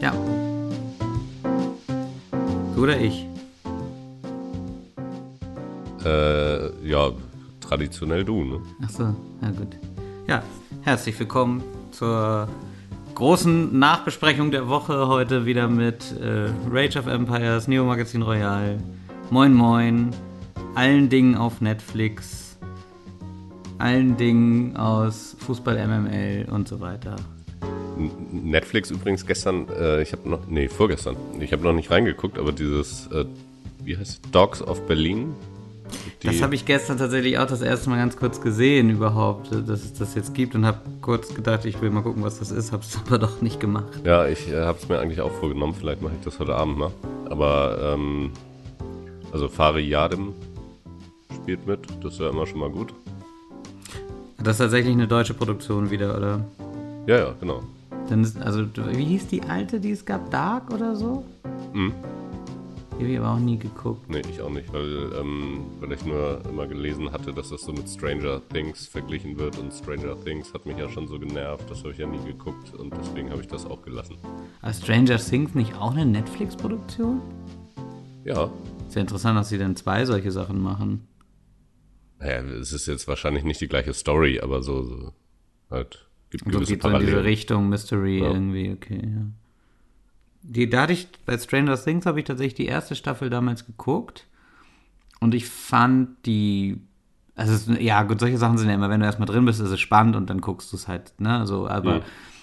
Ja. Du oder ich? Äh, ja, traditionell du, ne? Ach so, ja gut. Ja, herzlich willkommen zur großen Nachbesprechung der Woche. Heute wieder mit äh, Rage of Empires, Neo Magazin Royal, Moin Moin, allen Dingen auf Netflix, allen Dingen aus Fußball MML und so weiter. Netflix übrigens gestern, äh, ich habe noch, nee, vorgestern, ich habe noch nicht reingeguckt, aber dieses, äh, wie heißt es, Dogs of Berlin? Das habe ich gestern tatsächlich auch das erste Mal ganz kurz gesehen überhaupt, dass es das jetzt gibt und habe kurz gedacht, ich will mal gucken, was das ist, habe es aber doch nicht gemacht. Ja, ich äh, habe es mir eigentlich auch vorgenommen, vielleicht mache ich das heute Abend mal. Aber, ähm, also Fari Yadim spielt mit, das ist ja immer schon mal gut. Das ist tatsächlich eine deutsche Produktion wieder, oder? Ja, ja, genau. Dann ist, also, wie hieß die alte, die es gab? Dark oder so? Mhm. Die habe ich aber auch nie geguckt. Nee, ich auch nicht, weil, ähm, weil ich nur immer gelesen hatte, dass das so mit Stranger Things verglichen wird und Stranger Things hat mich ja schon so genervt, das habe ich ja nie geguckt und deswegen habe ich das auch gelassen. Aber Stranger Things nicht auch eine Netflix-Produktion? Ja. Ist ja interessant, dass sie denn zwei solche Sachen machen. Naja, es ist jetzt wahrscheinlich nicht die gleiche Story, aber so, so halt Gibt und so geht so in diese Richtung Mystery ja. irgendwie, okay, ja. Die, da hatte ich, bei Stranger Things habe ich tatsächlich die erste Staffel damals geguckt und ich fand die, also es, ja gut, solche Sachen sind ja immer, wenn du erstmal drin bist, ist es spannend und dann guckst du es halt, ne, so, aber mhm.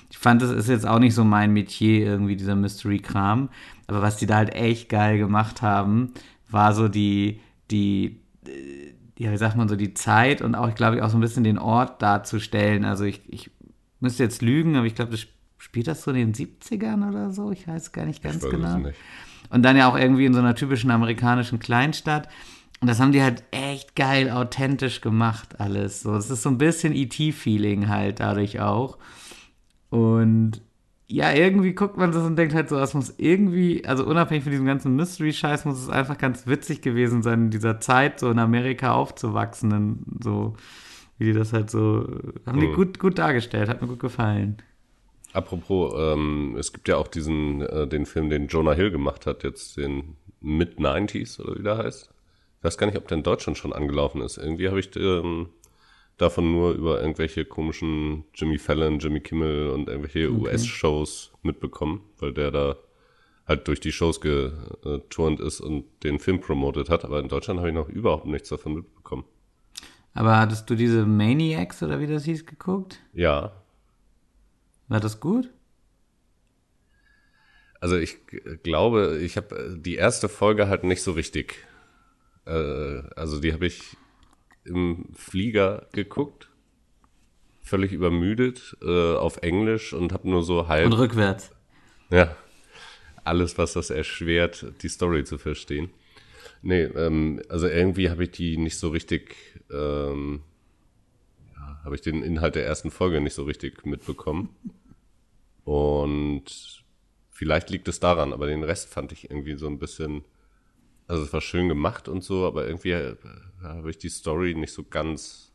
ich fand, das ist jetzt auch nicht so mein Metier, irgendwie dieser Mystery-Kram, aber was die da halt echt geil gemacht haben, war so die, die, ja, wie sagt man so, die Zeit und auch, ich glaube, auch so ein bisschen den Ort darzustellen. Also ich, ich müsste jetzt lügen, aber ich glaube, das spielt das so in den 70ern oder so. Ich weiß gar nicht ganz genau. Nicht. Und dann ja auch irgendwie in so einer typischen amerikanischen Kleinstadt. Und das haben die halt echt geil authentisch gemacht, alles. So, es ist so ein bisschen ET-Feeling halt dadurch auch. Und ja, irgendwie guckt man das und denkt halt so, es muss irgendwie, also unabhängig von diesem ganzen Mystery-Scheiß, muss es einfach ganz witzig gewesen sein, in dieser Zeit so in Amerika aufzuwachsen. So wie die das halt so, haben die hm. gut, gut dargestellt, hat mir gut gefallen. Apropos, ähm, es gibt ja auch diesen, äh, den Film, den Jonah Hill gemacht hat, jetzt den Mid-90s oder wie der heißt. Ich weiß gar nicht, ob der in Deutschland schon angelaufen ist. Irgendwie habe ich ähm, davon nur über irgendwelche komischen Jimmy Fallon, Jimmy Kimmel und irgendwelche okay. US-Shows mitbekommen, weil der da halt durch die Shows geturnt ist und den Film promotet hat. Aber in Deutschland habe ich noch überhaupt nichts davon mitbekommen. Aber hattest du diese Maniacs oder wie das hieß geguckt? Ja. War das gut? Also ich glaube, ich habe die erste Folge halt nicht so richtig. Äh, also die habe ich im Flieger geguckt, völlig übermüdet, äh, auf Englisch und habe nur so halb. Und rückwärts. Ja. Alles, was das erschwert, die Story zu verstehen. Nee, ähm, also irgendwie habe ich die nicht so richtig, ähm, ja, habe ich den Inhalt der ersten Folge nicht so richtig mitbekommen. Und vielleicht liegt es daran, aber den Rest fand ich irgendwie so ein bisschen, also es war schön gemacht und so, aber irgendwie äh, habe ich die Story nicht so ganz,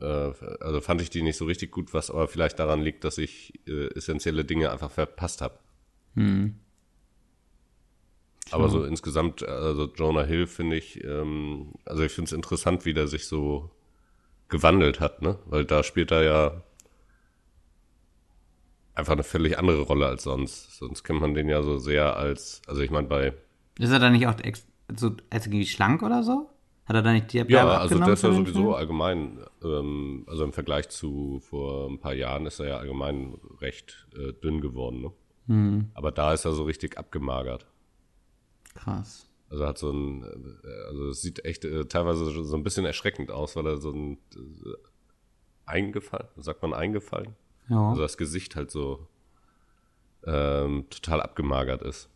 äh, also fand ich die nicht so richtig gut, was aber vielleicht daran liegt, dass ich äh, essentielle Dinge einfach verpasst habe. Hm. Aber so insgesamt, also Jonah Hill finde ich, ähm, also ich finde es interessant, wie der sich so gewandelt hat, ne? Weil da spielt er ja einfach eine völlig andere Rolle als sonst. Sonst kennt man den ja so sehr als, also ich meine bei. Ist er da nicht auch so als irgendwie schlank oder so? Hat er da nicht die Ja, also das ist ja sowieso allgemein, ähm, also im Vergleich zu vor ein paar Jahren ist er ja allgemein recht äh, dünn geworden, ne? Hm. Aber da ist er so richtig abgemagert. Krass. Also hat so ein, also es sieht echt äh, teilweise so ein bisschen erschreckend aus, weil er so ein äh, eingefallen, sagt man eingefallen? Ja. Also das Gesicht halt so ähm, total abgemagert ist.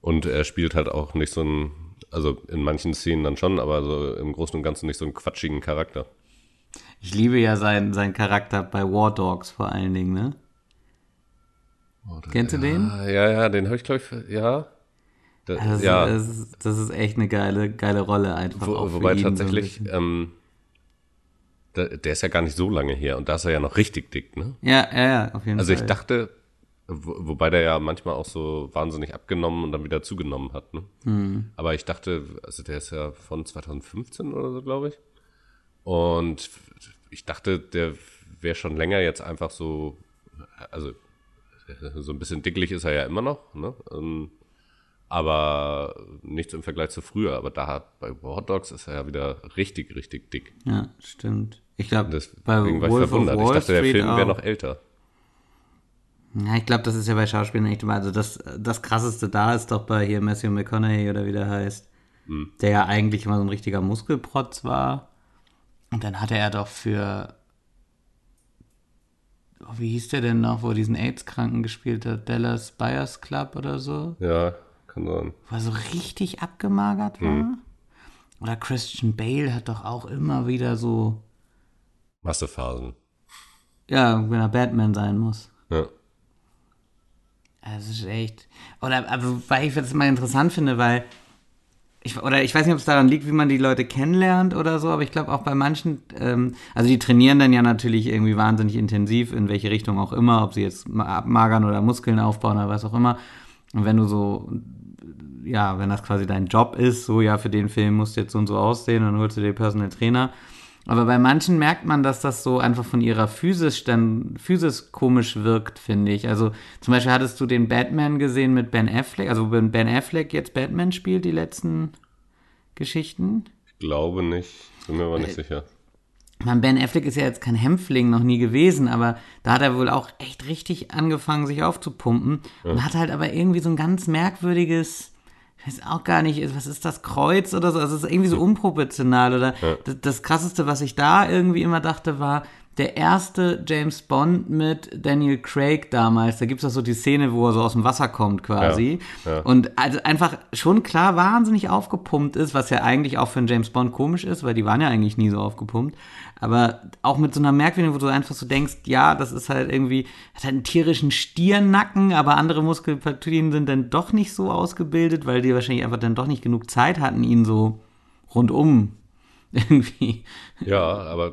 Und er spielt halt auch nicht so ein, also in manchen Szenen dann schon, aber so im Großen und Ganzen nicht so einen quatschigen Charakter. Ich liebe ja seinen, seinen Charakter bei War Dogs vor allen Dingen, ne? Oder, Kennst du den? Ja, ja, den habe ich, glaube ich, ja. Das, also, ja. Das ist, das ist, echt eine geile, geile Rolle einfach. Wo, wobei tatsächlich, so ähm, der, der, ist ja gar nicht so lange her und da ist er ja noch richtig dick, ne? Ja, ja, ja, auf jeden also Fall. Also ich dachte, Wo, wobei der ja manchmal auch so wahnsinnig abgenommen und dann wieder zugenommen hat. Ne? Mhm. Aber ich dachte, also der ist ja von 2015 oder so, glaube ich. Und ich dachte, der wäre schon länger jetzt einfach so, also so ein bisschen dicklich ist er ja immer noch, ne? Ähm, aber nichts im Vergleich zu früher. Aber da bei Hot Dogs ist er ja wieder richtig, richtig dick. Ja, stimmt. Ich glaube, deswegen war ich verwundert. Ich dachte, der Film wäre noch älter. Ja, ich glaube, das ist ja bei Schauspielern echt immer. Also das, das krasseste da ist doch bei hier Matthew McConaughey oder wie der heißt. Hm. Der ja eigentlich immer so ein richtiger Muskelprotz war. Und dann hatte er doch für. Oh, wie hieß der denn noch, wo er diesen AIDS-Kranken gespielt hat? Dallas Buyers Club oder so? Ja, kann sein. Wo er so richtig abgemagert war. Hm. Oder Christian Bale hat doch auch immer wieder so. Massephasen. Ja, wenn er Batman sein muss. Ja. Das ist echt. Oder, aber weil ich das mal interessant finde, weil. Ich, oder ich weiß nicht, ob es daran liegt, wie man die Leute kennenlernt oder so, aber ich glaube auch bei manchen, ähm, also die trainieren dann ja natürlich irgendwie wahnsinnig intensiv, in welche Richtung auch immer, ob sie jetzt abmagern oder Muskeln aufbauen oder was auch immer. Und wenn du so, ja, wenn das quasi dein Job ist, so ja, für den Film musst du jetzt so und so aussehen, dann holst du dir Personal Trainer aber bei manchen merkt man, dass das so einfach von ihrer Physis dann Physis komisch wirkt, finde ich. Also zum Beispiel hattest du den Batman gesehen mit Ben Affleck, also wenn Ben Affleck jetzt Batman spielt, die letzten Geschichten? Ich glaube nicht, bin mir aber nicht äh, sicher. Man, Ben Affleck ist ja jetzt kein Hämpfling noch nie gewesen, aber da hat er wohl auch echt richtig angefangen, sich aufzupumpen ja. und hat halt aber irgendwie so ein ganz merkwürdiges weiß auch gar nicht, was ist das Kreuz oder so? Also es ist irgendwie so unproportional oder ja. das, das krasseste, was ich da irgendwie immer dachte, war, der erste James Bond mit Daniel Craig damals. Da gibt es auch so die Szene, wo er so aus dem Wasser kommt quasi. Ja, ja. Und also einfach schon klar wahnsinnig aufgepumpt ist, was ja eigentlich auch für einen James Bond komisch ist, weil die waren ja eigentlich nie so aufgepumpt. Aber auch mit so einer Merkwürdigung, wo du einfach so denkst, ja, das ist halt irgendwie, hat halt einen tierischen Stiernacken, aber andere Muskelpartien sind dann doch nicht so ausgebildet, weil die wahrscheinlich einfach dann doch nicht genug Zeit hatten, ihn so rundum irgendwie. Ja, aber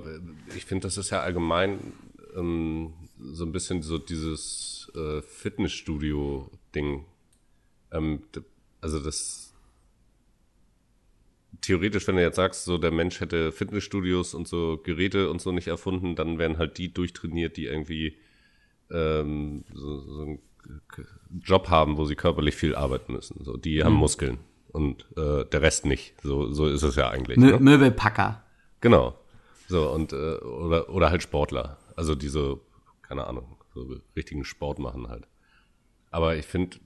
ich finde, das ist ja allgemein ähm, so ein bisschen so dieses äh, Fitnessstudio-Ding. Ähm, also das theoretisch, wenn du jetzt sagst, so der Mensch hätte Fitnessstudios und so Geräte und so nicht erfunden, dann wären halt die durchtrainiert, die irgendwie ähm, so, so einen Job haben, wo sie körperlich viel arbeiten müssen. So, die mhm. haben Muskeln und äh, der Rest nicht. So, so ist es ja eigentlich. Mö ne? Möbelpacker. Genau. So, und äh, oder, oder halt Sportler. Also diese, keine Ahnung, so richtigen Sport machen halt. Aber ich finde,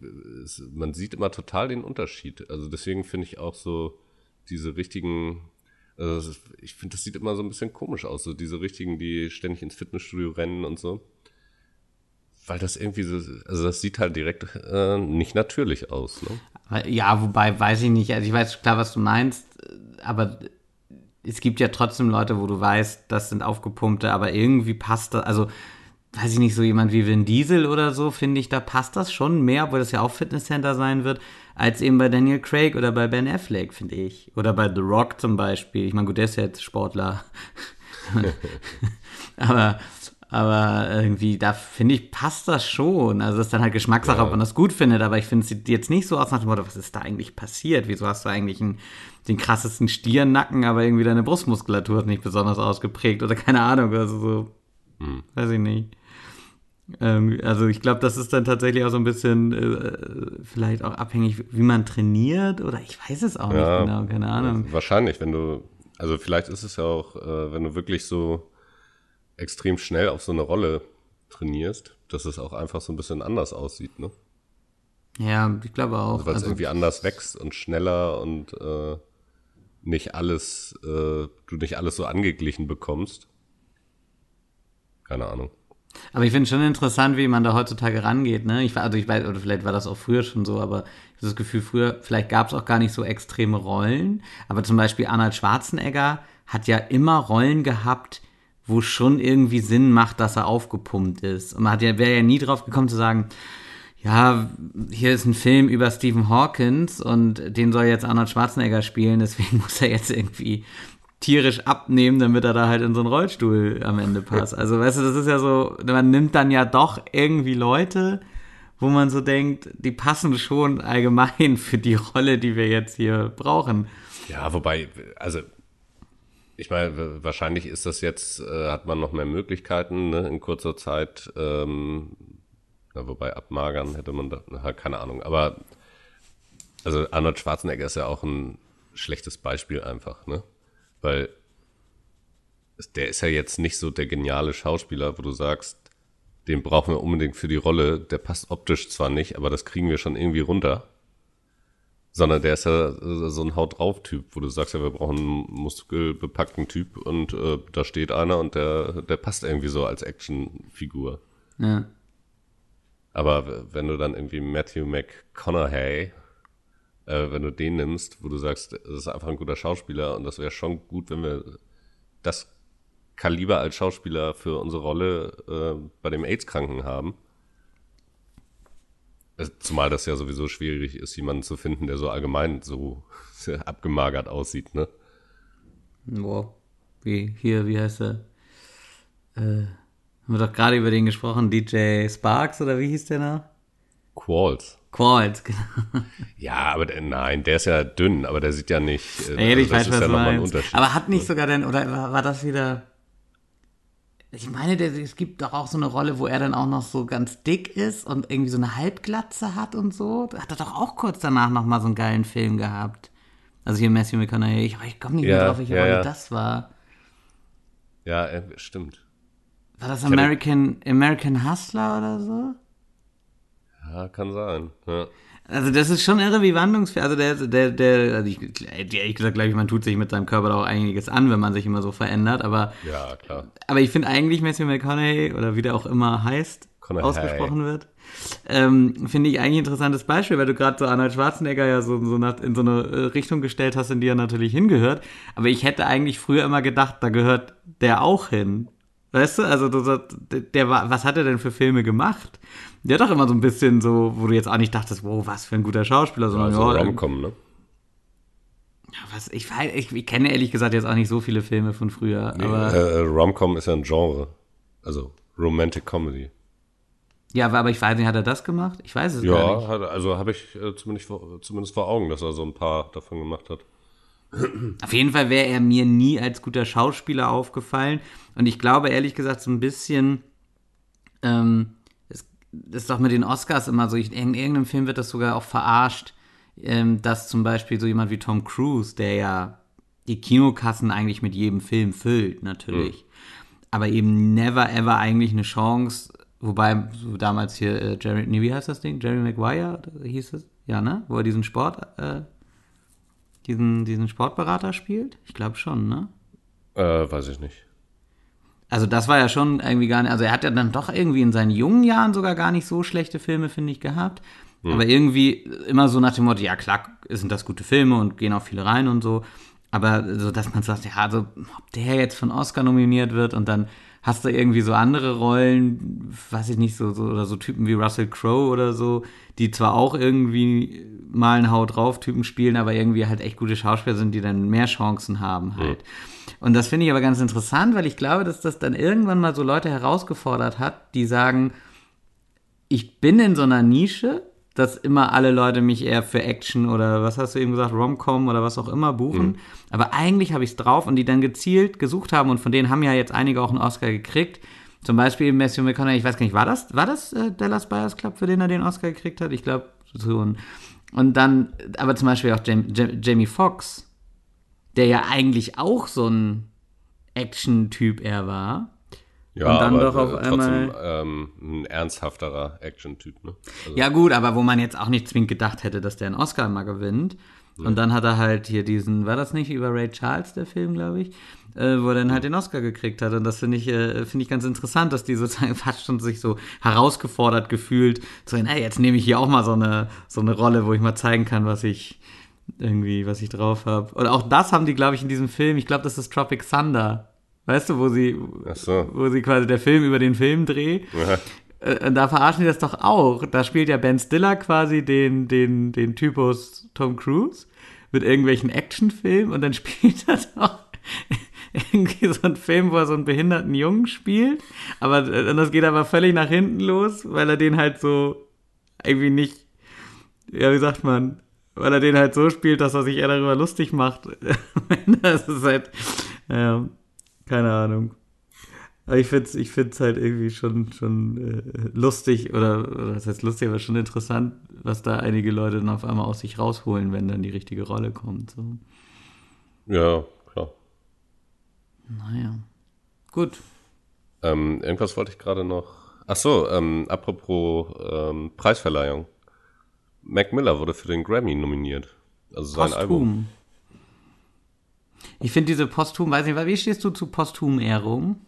man sieht immer total den Unterschied. Also deswegen finde ich auch so, diese richtigen, also ich finde, das sieht immer so ein bisschen komisch aus, so diese richtigen, die ständig ins Fitnessstudio rennen und so. Weil das irgendwie so, also das sieht halt direkt äh, nicht natürlich aus. Ne? Ja, wobei weiß ich nicht, also ich weiß klar, was du meinst, aber es gibt ja trotzdem Leute, wo du weißt, das sind aufgepumpte, aber irgendwie passt das, also weiß ich nicht, so jemand wie Vin Diesel oder so, finde ich, da passt das schon mehr, obwohl das ja auch Fitnesscenter sein wird, als eben bei Daniel Craig oder bei Ben Affleck, finde ich. Oder bei The Rock zum Beispiel. Ich meine, gut, der ist ja jetzt Sportler. aber, aber irgendwie, da finde ich, passt das schon. Also, das ist dann halt Geschmackssache, ja. ob man das gut findet. Aber ich finde, es sieht jetzt nicht so aus nach dem Motto, was ist da eigentlich passiert? Wieso hast du eigentlich einen, den krassesten Stiernacken, aber irgendwie deine Brustmuskulatur ist nicht besonders ausgeprägt oder keine Ahnung. Also, so, hm. weiß ich nicht. Ähm, also ich glaube, das ist dann tatsächlich auch so ein bisschen äh, vielleicht auch abhängig, wie man trainiert oder ich weiß es auch ja, nicht genau, keine Ahnung. Wahrscheinlich, wenn du, also vielleicht ist es ja auch, äh, wenn du wirklich so extrem schnell auf so eine Rolle trainierst, dass es auch einfach so ein bisschen anders aussieht, ne? Ja, ich glaube auch. Also, weil es also, irgendwie anders wächst und schneller und äh, nicht alles, äh, du nicht alles so angeglichen bekommst. Keine Ahnung. Aber ich finde es schon interessant, wie man da heutzutage rangeht. Ne? Ich, also ich weiß, oder vielleicht war das auch früher schon so, aber ich habe das Gefühl, früher, vielleicht gab es auch gar nicht so extreme Rollen. Aber zum Beispiel Arnold Schwarzenegger hat ja immer Rollen gehabt, wo schon irgendwie Sinn macht, dass er aufgepumpt ist. Und man ja, wäre ja nie drauf gekommen zu sagen, ja, hier ist ein Film über Stephen Hawkins und den soll jetzt Arnold Schwarzenegger spielen, deswegen muss er jetzt irgendwie tierisch abnehmen, damit er da halt in so einen Rollstuhl am Ende passt. Also, weißt du, das ist ja so, man nimmt dann ja doch irgendwie Leute, wo man so denkt, die passen schon allgemein für die Rolle, die wir jetzt hier brauchen. Ja, wobei, also ich meine, wahrscheinlich ist das jetzt, äh, hat man noch mehr Möglichkeiten ne, in kurzer Zeit. Ähm, na, wobei abmagern hätte man da, na, keine Ahnung. Aber also Arnold Schwarzenegger ist ja auch ein schlechtes Beispiel einfach, ne? Weil der ist ja jetzt nicht so der geniale Schauspieler, wo du sagst, den brauchen wir unbedingt für die Rolle. Der passt optisch zwar nicht, aber das kriegen wir schon irgendwie runter. Sondern der ist ja so ein Haut drauf Typ, wo du sagst, ja, wir brauchen einen muskelbepackten Typ und äh, da steht einer und der, der passt irgendwie so als Actionfigur. Ja. Aber wenn du dann irgendwie Matthew McConaughey, äh, wenn du den nimmst, wo du sagst, das ist einfach ein guter Schauspieler und das wäre schon gut, wenn wir das Kaliber als Schauspieler für unsere Rolle äh, bei dem AIDS-Kranken haben, Zumal das ja sowieso schwierig ist, jemanden zu finden, der so allgemein so abgemagert aussieht, ne? Wow. Wie, hier, wie heißt er? Äh, haben wir doch gerade über den gesprochen, DJ Sparks oder wie hieß der noch? Qualls. Qualls, genau. Ja, aber der, nein, der ist ja dünn, aber der sieht ja nicht. Äh, also ich weiß, was ja du meinst. Aber hat nicht sogar denn, oder war, das wieder ich meine, der, es gibt doch auch so eine Rolle, wo er dann auch noch so ganz dick ist und irgendwie so eine Halbglatze hat und so. Da hat er doch auch kurz danach noch mal so einen geilen Film gehabt. Also hier Matthew McConaughey. Ich, ich komme nicht ja, mehr drauf, welche ja, Rolle ja. das war. Ja, äh, stimmt. War das American, American Hustler oder so? Ja, kann sein. Ja. Also das ist schon irre wie wandlungsfähig. Also der, der, der, also ich, ehrlich gesagt, glaube ich, man tut sich mit seinem Körper auch einiges an, wenn man sich immer so verändert. Aber, ja, klar. Aber ich finde eigentlich Matthew McConaughey, oder wie der auch immer heißt, Conaughey. ausgesprochen wird, ähm, finde ich eigentlich ein interessantes Beispiel, weil du gerade so Arnold Schwarzenegger ja so, so nach, in so eine äh, Richtung gestellt hast, in die er natürlich hingehört. Aber ich hätte eigentlich früher immer gedacht, da gehört der auch hin. Weißt du, also der, der war, was hat er denn für Filme gemacht? Der hat doch immer so ein bisschen so, wo du jetzt auch nicht dachtest, wow, was für ein guter Schauspieler, sondern ja, so ja, Romcom, ne? Ja, was, ich, weiß, ich, ich kenne ehrlich gesagt jetzt auch nicht so viele Filme von früher. Nee, aber äh, Romcom ist ja ein Genre. Also Romantic Comedy. Ja, aber, aber ich weiß nicht, hat er das gemacht? Ich weiß es ja, gar nicht. Ja, also habe ich äh, zumindest, vor, zumindest vor Augen, dass er so ein paar davon gemacht hat. Auf jeden Fall wäre er mir nie als guter Schauspieler aufgefallen. Und ich glaube ehrlich gesagt so ein bisschen, ähm, das ist doch mit den Oscars immer so, in irgendeinem Film wird das sogar auch verarscht, ähm, dass zum Beispiel so jemand wie Tom Cruise, der ja die Kinokassen eigentlich mit jedem Film füllt, natürlich, mhm. aber eben never ever eigentlich eine Chance, wobei so damals hier äh, Jerry, nee, wie heißt das Ding? Jerry Maguire hieß es? Ja, ne? Wo er diesen Sport, äh, diesen, diesen Sportberater spielt? Ich glaube schon, ne? Äh, weiß ich nicht. Also das war ja schon irgendwie gar nicht, also er hat ja dann doch irgendwie in seinen jungen Jahren sogar gar nicht so schlechte Filme, finde ich, gehabt. Mhm. Aber irgendwie immer so nach dem Motto, ja klar, sind das gute Filme und gehen auch viele rein und so. Aber so, dass man sagt, ja, also ob der jetzt von Oscar nominiert wird und dann hast du irgendwie so andere Rollen, weiß ich nicht, so, so oder so Typen wie Russell Crowe oder so, die zwar auch irgendwie mal einen Haut drauf Typen spielen, aber irgendwie halt echt gute Schauspieler sind, die dann mehr Chancen haben halt. Mhm. Und das finde ich aber ganz interessant, weil ich glaube, dass das dann irgendwann mal so Leute herausgefordert hat, die sagen, ich bin in so einer Nische, dass immer alle Leute mich eher für Action oder was hast du eben gesagt, Romcom oder was auch immer buchen. Mhm. Aber eigentlich habe ich es drauf und die dann gezielt gesucht haben und von denen haben ja jetzt einige auch einen Oscar gekriegt. Zum Beispiel Matthew McConaughey, ich weiß gar nicht, war das, war das äh, Dallas Buyers Club, für den er den Oscar gekriegt hat? Ich glaube, so. Und, und dann, aber zum Beispiel auch Jamie, Jamie Foxx, der ja eigentlich auch so ein Action-Typ er war. Ja, und dann aber doch auf trotzdem einmal, ähm, ein ernsthafterer Action-Typ. Ne? Also ja gut, aber wo man jetzt auch nicht zwingend gedacht hätte, dass der einen Oscar mal gewinnt. Und dann hat er halt hier diesen, war das nicht über Ray Charles, der Film, glaube ich, äh, wo er dann halt den Oscar gekriegt hat. Und das finde ich, äh, finde ich ganz interessant, dass die sozusagen fast schon sich so herausgefordert gefühlt, zu sagen, hey, jetzt nehme ich hier auch mal so eine, so eine Rolle, wo ich mal zeigen kann, was ich irgendwie, was ich drauf habe. Und auch das haben die, glaube ich, in diesem Film, ich glaube, das ist Tropic Thunder Weißt du, wo sie, so. wo sie quasi der Film über den Film dreht. Ja. Äh, da verarschen die das doch auch. Da spielt ja Ben Stiller quasi den, den, den Typus Tom Cruise mit irgendwelchen Actionfilmen und dann spielt er doch irgendwie so einen Film, wo er so einen behinderten Jungen spielt. Aber äh, das geht aber völlig nach hinten los, weil er den halt so irgendwie nicht, ja, wie sagt man, weil er den halt so spielt, dass er sich eher darüber lustig macht. das ist halt, ja, keine Ahnung. Aber ich finde es ich find's halt irgendwie schon, schon äh, lustig, oder, oder das heißt lustig, aber schon interessant, was da einige Leute dann auf einmal aus sich rausholen, wenn dann die richtige Rolle kommt. So. Ja, klar. Naja. Gut. Ähm, irgendwas wollte ich gerade noch. Ach so, ähm, apropos ähm, Preisverleihung. Mac Miller wurde für den Grammy nominiert. Also sein Posthum. Album. Ich finde diese Posthum, weiß nicht, wie stehst du zu Posthum-Ehrung?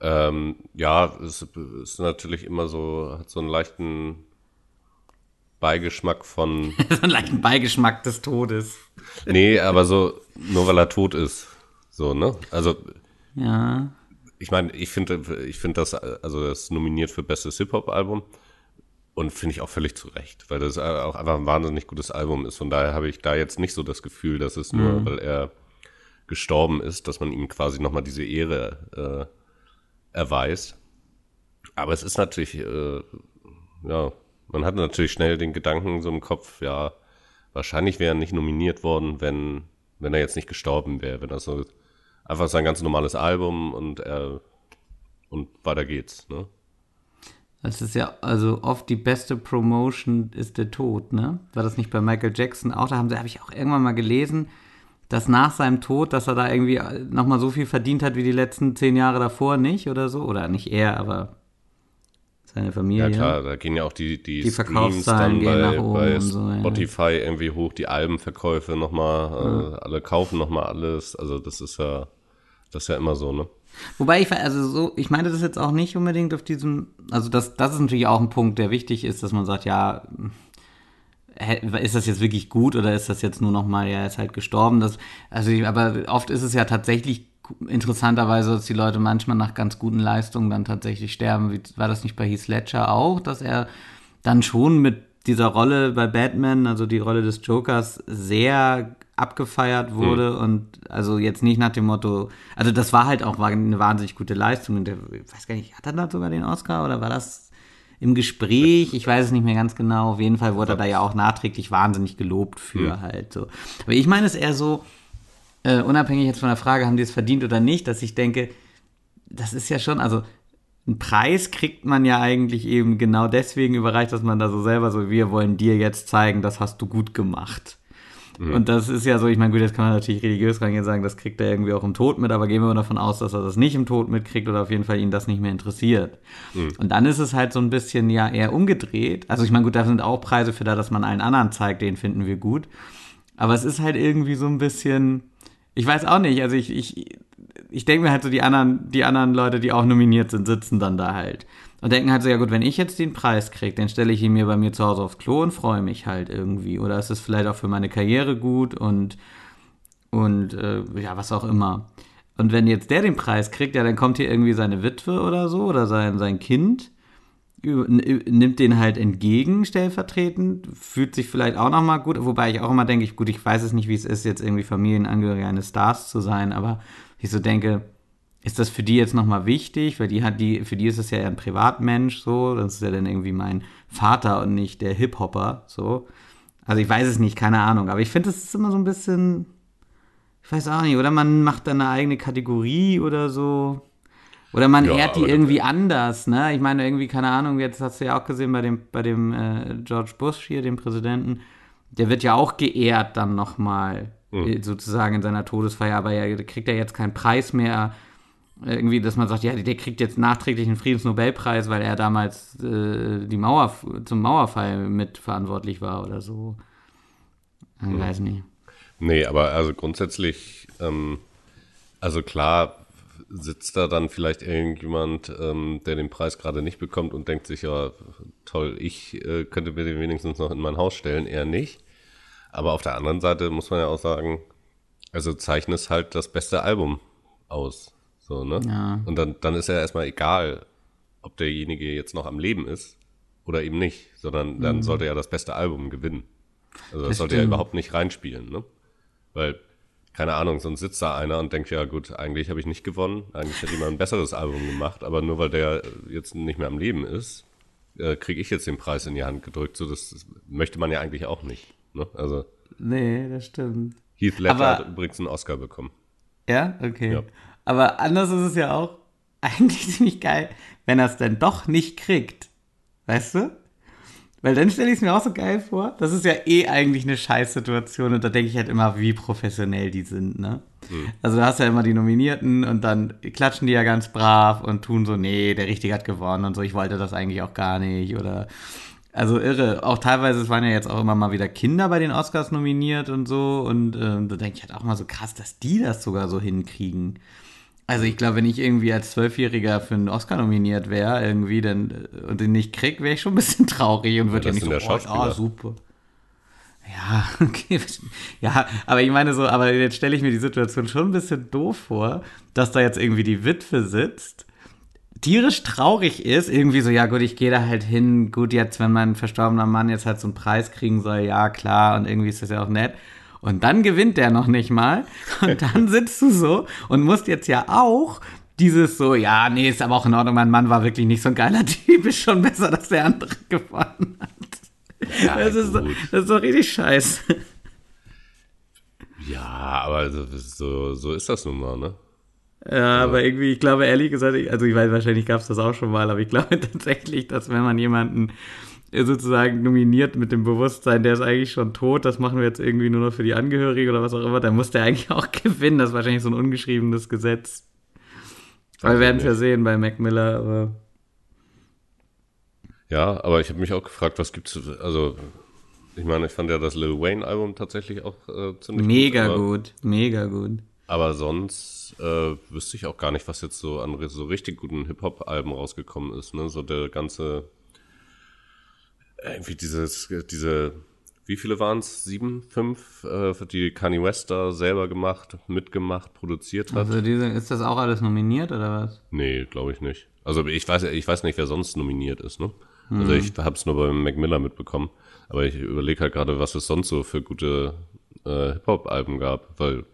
Ähm, ja, es ist natürlich immer so, hat so einen leichten Beigeschmack von. so einen leichten Beigeschmack des Todes. nee, aber so, nur weil er tot ist. So, ne? Also. Ja. Ich meine, ich finde, ich finde das, also das ist nominiert für bestes Hip-Hop-Album. Und finde ich auch völlig zu Recht, weil das auch einfach ein wahnsinnig gutes Album ist. Von daher habe ich da jetzt nicht so das Gefühl, dass es nur, mhm. weil er gestorben ist, dass man ihm quasi nochmal diese Ehre äh, erweist. Aber es ist natürlich, äh, ja, man hat natürlich schnell den Gedanken so im Kopf, ja, wahrscheinlich wäre er nicht nominiert worden, wenn, wenn er jetzt nicht gestorben wäre, wenn er so einfach sein ganz normales Album und er und weiter geht's, ne? Das ist ja also oft die beste Promotion ist der Tod, ne? War das nicht bei Michael Jackson auch? Da haben sie, habe ich auch irgendwann mal gelesen, dass nach seinem Tod, dass er da irgendwie nochmal so viel verdient hat wie die letzten zehn Jahre davor nicht oder so. Oder nicht er, aber seine Familie. Ja klar, da gehen ja auch die, die, die Verkaufszahlen dann bei, bei so, Spotify ja. irgendwie hoch, die Albenverkäufe nochmal, ja. äh, alle kaufen nochmal alles. Also das ist ja, das ist ja immer so, ne? Wobei ich, also so, ich meine das jetzt auch nicht unbedingt auf diesem, also das, das ist natürlich auch ein Punkt, der wichtig ist, dass man sagt, ja, ist das jetzt wirklich gut oder ist das jetzt nur noch mal, ja, er ist halt gestorben. Das, also, aber oft ist es ja tatsächlich interessanterweise, dass die Leute manchmal nach ganz guten Leistungen dann tatsächlich sterben. Wie, war das nicht bei Heath Ledger auch, dass er dann schon mit dieser Rolle bei Batman, also die Rolle des Jokers, sehr abgefeiert wurde mhm. und also jetzt nicht nach dem Motto, also das war halt auch eine wahnsinnig gute Leistung und der, ich weiß gar nicht, hat er da sogar den Oscar oder war das im Gespräch, ich weiß es nicht mehr ganz genau, auf jeden Fall wurde er da ja auch nachträglich wahnsinnig gelobt für mhm. halt so. Aber ich meine es eher so, äh, unabhängig jetzt von der Frage, haben die es verdient oder nicht, dass ich denke, das ist ja schon, also einen Preis kriegt man ja eigentlich eben genau deswegen überreicht, dass man da so selber so, wir wollen dir jetzt zeigen, das hast du gut gemacht. Mhm. Und das ist ja so, ich meine, gut, jetzt kann man natürlich religiös reingehen und sagen, das kriegt er irgendwie auch im Tod mit, aber gehen wir mal davon aus, dass er das nicht im Tod mitkriegt oder auf jeden Fall ihn das nicht mehr interessiert. Mhm. Und dann ist es halt so ein bisschen ja eher umgedreht. Also ich meine, gut, da sind auch Preise für da, dass man allen anderen zeigt, den finden wir gut. Aber es ist halt irgendwie so ein bisschen, ich weiß auch nicht, also ich, ich, ich denke mir halt so, die anderen, die anderen Leute, die auch nominiert sind, sitzen dann da halt und denken halt so, ja gut, wenn ich jetzt den Preis kriege, dann stelle ich ihn mir bei mir zu Hause aufs Klo und freue mich halt irgendwie. Oder ist es vielleicht auch für meine Karriere gut und, und äh, ja, was auch immer. Und wenn jetzt der den Preis kriegt, ja, dann kommt hier irgendwie seine Witwe oder so oder sein, sein Kind, nimmt den halt entgegen, stellvertretend, fühlt sich vielleicht auch nochmal gut, wobei ich auch immer denke, gut, ich weiß es nicht, wie es ist, jetzt irgendwie Familienangehöriger eines Stars zu sein, aber ich so denke, ist das für die jetzt nochmal wichtig? Weil die hat die, für die ist es ja eher ein Privatmensch, so. Das ist ja dann irgendwie mein Vater und nicht der Hip-Hopper, so. Also ich weiß es nicht, keine Ahnung. Aber ich finde, das ist immer so ein bisschen, ich weiß auch nicht, oder man macht dann eine eigene Kategorie oder so. Oder man ja, ehrt die irgendwie anders, ne? Ich meine, irgendwie, keine Ahnung, jetzt hast du ja auch gesehen bei dem, bei dem äh, George Bush hier, dem Präsidenten, der wird ja auch geehrt dann nochmal, mhm. sozusagen in seiner Todesfeier, aber er kriegt ja jetzt keinen Preis mehr irgendwie, dass man sagt, ja, der kriegt jetzt nachträglich einen Friedensnobelpreis, weil er damals äh, die Mauer zum Mauerfall mitverantwortlich war oder so. Ich hm. weiß nicht. Nee, aber also grundsätzlich, ähm, also klar sitzt da dann vielleicht irgendjemand, ähm, der den Preis gerade nicht bekommt und denkt sich, ja, toll, ich äh, könnte mir den wenigstens noch in mein Haus stellen, eher nicht. Aber auf der anderen Seite muss man ja auch sagen, also zeichnet es halt das beste Album aus. So, ne? Ja. Und dann, dann ist ja erstmal egal, ob derjenige jetzt noch am Leben ist oder eben nicht, sondern dann mhm. sollte er das beste Album gewinnen. Also das, das sollte er überhaupt nicht reinspielen, ne? Weil, keine Ahnung, sonst sitzt da einer und denkt, ja gut, eigentlich habe ich nicht gewonnen, eigentlich hätte jemand ein besseres Album gemacht, aber nur weil der jetzt nicht mehr am Leben ist, äh, kriege ich jetzt den Preis in die Hand gedrückt. So, das, das möchte man ja eigentlich auch nicht. Ne? Also, nee, das stimmt. Heath Ledger Aber, hat übrigens einen Oscar bekommen. Ja, okay. Ja. Aber anders ist es ja auch eigentlich ziemlich geil, wenn er es denn doch nicht kriegt. Weißt du? Weil dann stelle ich es mir auch so geil vor. Das ist ja eh eigentlich eine Scheißsituation und da denke ich halt immer, wie professionell die sind, ne? Mhm. Also du hast ja immer die Nominierten und dann klatschen die ja ganz brav und tun so, nee, der Richtige hat gewonnen und so, ich wollte das eigentlich auch gar nicht oder also irre. Auch teilweise, es waren ja jetzt auch immer mal wieder Kinder bei den Oscars nominiert und so und ähm, da denke ich halt auch mal so krass, dass die das sogar so hinkriegen. Also ich glaube, wenn ich irgendwie als Zwölfjähriger für einen Oscar nominiert wäre, irgendwie, dann äh, und den nicht krieg, wäre ich schon ein bisschen traurig und würde ja, ja nicht so, oh, oh, super. Ja, okay. Ja, aber ich meine so, aber jetzt stelle ich mir die Situation schon ein bisschen doof vor, dass da jetzt irgendwie die Witwe sitzt, tierisch traurig ist, irgendwie so, ja gut, ich gehe da halt hin, gut, jetzt, wenn mein verstorbener Mann jetzt halt so einen Preis kriegen soll, ja klar, und irgendwie ist das ja auch nett. Und dann gewinnt der noch nicht mal. Und dann sitzt du so und musst jetzt ja auch dieses so, ja, nee, ist aber auch in Ordnung, mein Mann war wirklich nicht so ein geiler Typ, ist schon besser, dass der andere gewonnen hat. Ja, das, ist, das ist doch richtig scheiße. Ja, aber so, so ist das nun mal, ne? Ja, aber irgendwie, ich glaube ehrlich gesagt, also ich weiß, wahrscheinlich gab es das auch schon mal, aber ich glaube tatsächlich, dass wenn man jemanden sozusagen nominiert mit dem Bewusstsein, der ist eigentlich schon tot, das machen wir jetzt irgendwie nur noch für die Angehörigen oder was auch immer, dann muss der eigentlich auch gewinnen. Das ist wahrscheinlich so ein ungeschriebenes Gesetz. Aber wir werden es ja sehen bei Mac Miller, aber. Ja, aber ich habe mich auch gefragt, was gibt's, also ich meine, ich fand ja das Lil Wayne Album tatsächlich auch äh, ziemlich mega gut, gut, mega gut. Aber sonst äh, wüsste ich auch gar nicht, was jetzt so an so richtig guten Hip-Hop-Alben rausgekommen ist. Ne? So der ganze irgendwie dieses, diese, wie viele waren es? Sieben, fünf, äh, die Kanye West da selber gemacht, mitgemacht, produziert hat. Also diese, ist das auch alles nominiert oder was? Nee, glaube ich nicht. Also ich weiß, ich weiß nicht, wer sonst nominiert ist, ne? Mhm. Also ich habe es nur bei Mac Miller mitbekommen. Aber ich überlege halt gerade, was es sonst so für gute äh, Hip-Hop-Alben gab, weil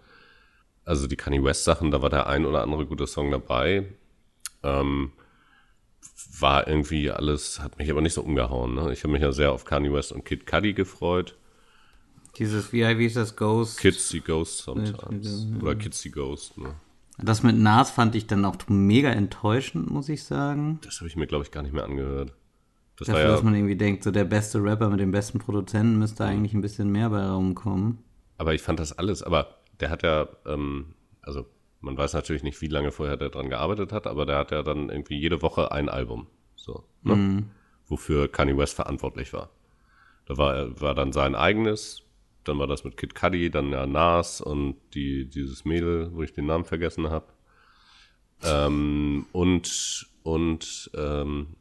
also die Kanye West Sachen, da war der ein oder andere gute Song dabei. Ähm, war irgendwie alles, hat mich aber nicht so umgehauen. Ne? Ich habe mich ja sehr auf Kanye West und Kid Cudi gefreut. Dieses, wie, wie ist das, Ghost? Kids see Ghost sometimes. Oder Kids see Ghost, ne? Das mit Nas fand ich dann auch mega enttäuschend, muss ich sagen. Das habe ich mir, glaube ich, gar nicht mehr angehört. Das Dafür, ja, dass man irgendwie denkt, so der beste Rapper mit dem besten Produzenten müsste eigentlich ein bisschen mehr bei rumkommen. Aber ich fand das alles, aber der hat ja, ähm, also man weiß natürlich nicht, wie lange vorher der dran gearbeitet hat, aber der hat ja dann irgendwie jede Woche ein Album. So, ne? Mhm. Wofür Kanye West verantwortlich war. Da war, war dann sein eigenes, dann war das mit Kid Cudi, dann ja Nas und die, dieses Mädel, wo ich den Namen vergessen habe. Ähm, und, und, ähm,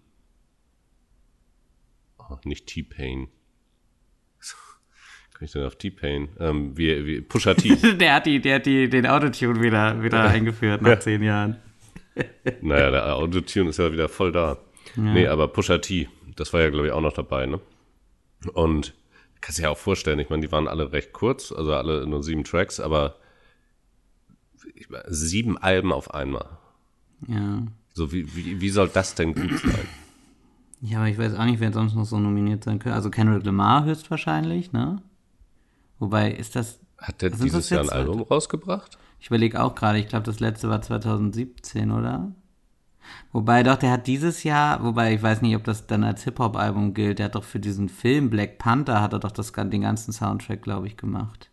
oh, nicht T-Pain. Kann ich denn auf T-Pain? Ähm, wie, wie Pusha T. der hat, die, der hat die, den Autotune wieder, wieder eingeführt nach zehn Jahren. naja, der Autotune ist ja wieder voll da. Ja. Nee, aber Pusha T, das war ja, glaube ich, auch noch dabei, ne? Und kannst dir ja auch vorstellen, ich meine, die waren alle recht kurz, also alle nur sieben Tracks, aber sieben Alben auf einmal. Ja. So, wie, wie, wie soll das denn gut sein? Ja, aber ich weiß auch nicht, wer sonst noch so nominiert sein könnte. Also Kendrick Lamar höchstwahrscheinlich, ne? Wobei, ist das. Hat der dieses Jahr ein Album rausgebracht? Ich überlege auch gerade, ich glaube, das letzte war 2017, oder? Wobei doch, der hat dieses Jahr, wobei ich weiß nicht, ob das dann als Hip-Hop-Album gilt, der hat doch für diesen Film Black Panther, hat er doch das, den ganzen Soundtrack, glaube ich, gemacht.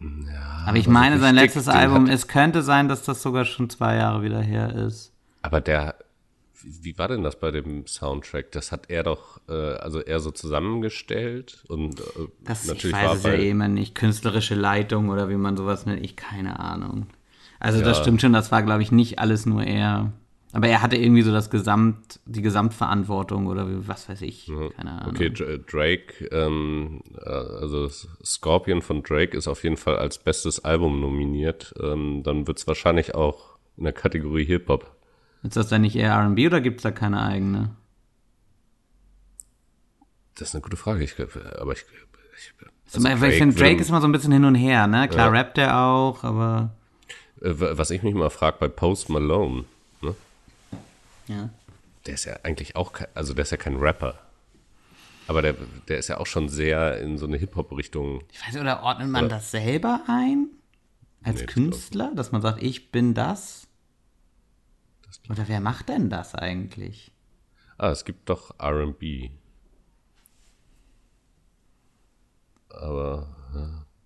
Ja, aber ich meine, sein letztes Album, es könnte sein, dass das sogar schon zwei Jahre wieder her ist. Aber der, wie war denn das bei dem Soundtrack? Das hat er doch, äh, also er so zusammengestellt und äh, das, natürlich ich weiß war es ja eh immer nicht. Künstlerische Leitung oder wie man sowas nennt, ich keine Ahnung. Also ja. das stimmt schon, das war glaube ich nicht alles nur er. Aber er hatte irgendwie so das Gesamt, die Gesamtverantwortung oder was weiß ich, keine Ahnung. Okay, Drake, ähm, äh, also Scorpion von Drake ist auf jeden Fall als bestes Album nominiert. Ähm, dann wird es wahrscheinlich auch in der Kategorie Hip-Hop ist das dann nicht eher RB oder gibt es da keine eigene? Das ist eine gute Frage. Ich, aber ich, ich, also Drake ich finde, Drake ist immer so ein bisschen hin und her, ne? Klar ja. rappt er auch, aber. Äh, was ich mich mal frage bei Post Malone, ne? Ja. der ist ja eigentlich auch, kein, also der ist ja kein Rapper. Aber der, der ist ja auch schon sehr in so eine Hip-Hop-Richtung. Ich weiß nicht, oder ordnet man oder? das selber ein? Als nee, Künstler? Das dass man sagt, ich bin das? Das oder wer macht denn das eigentlich? Ah, es gibt doch RB. Aber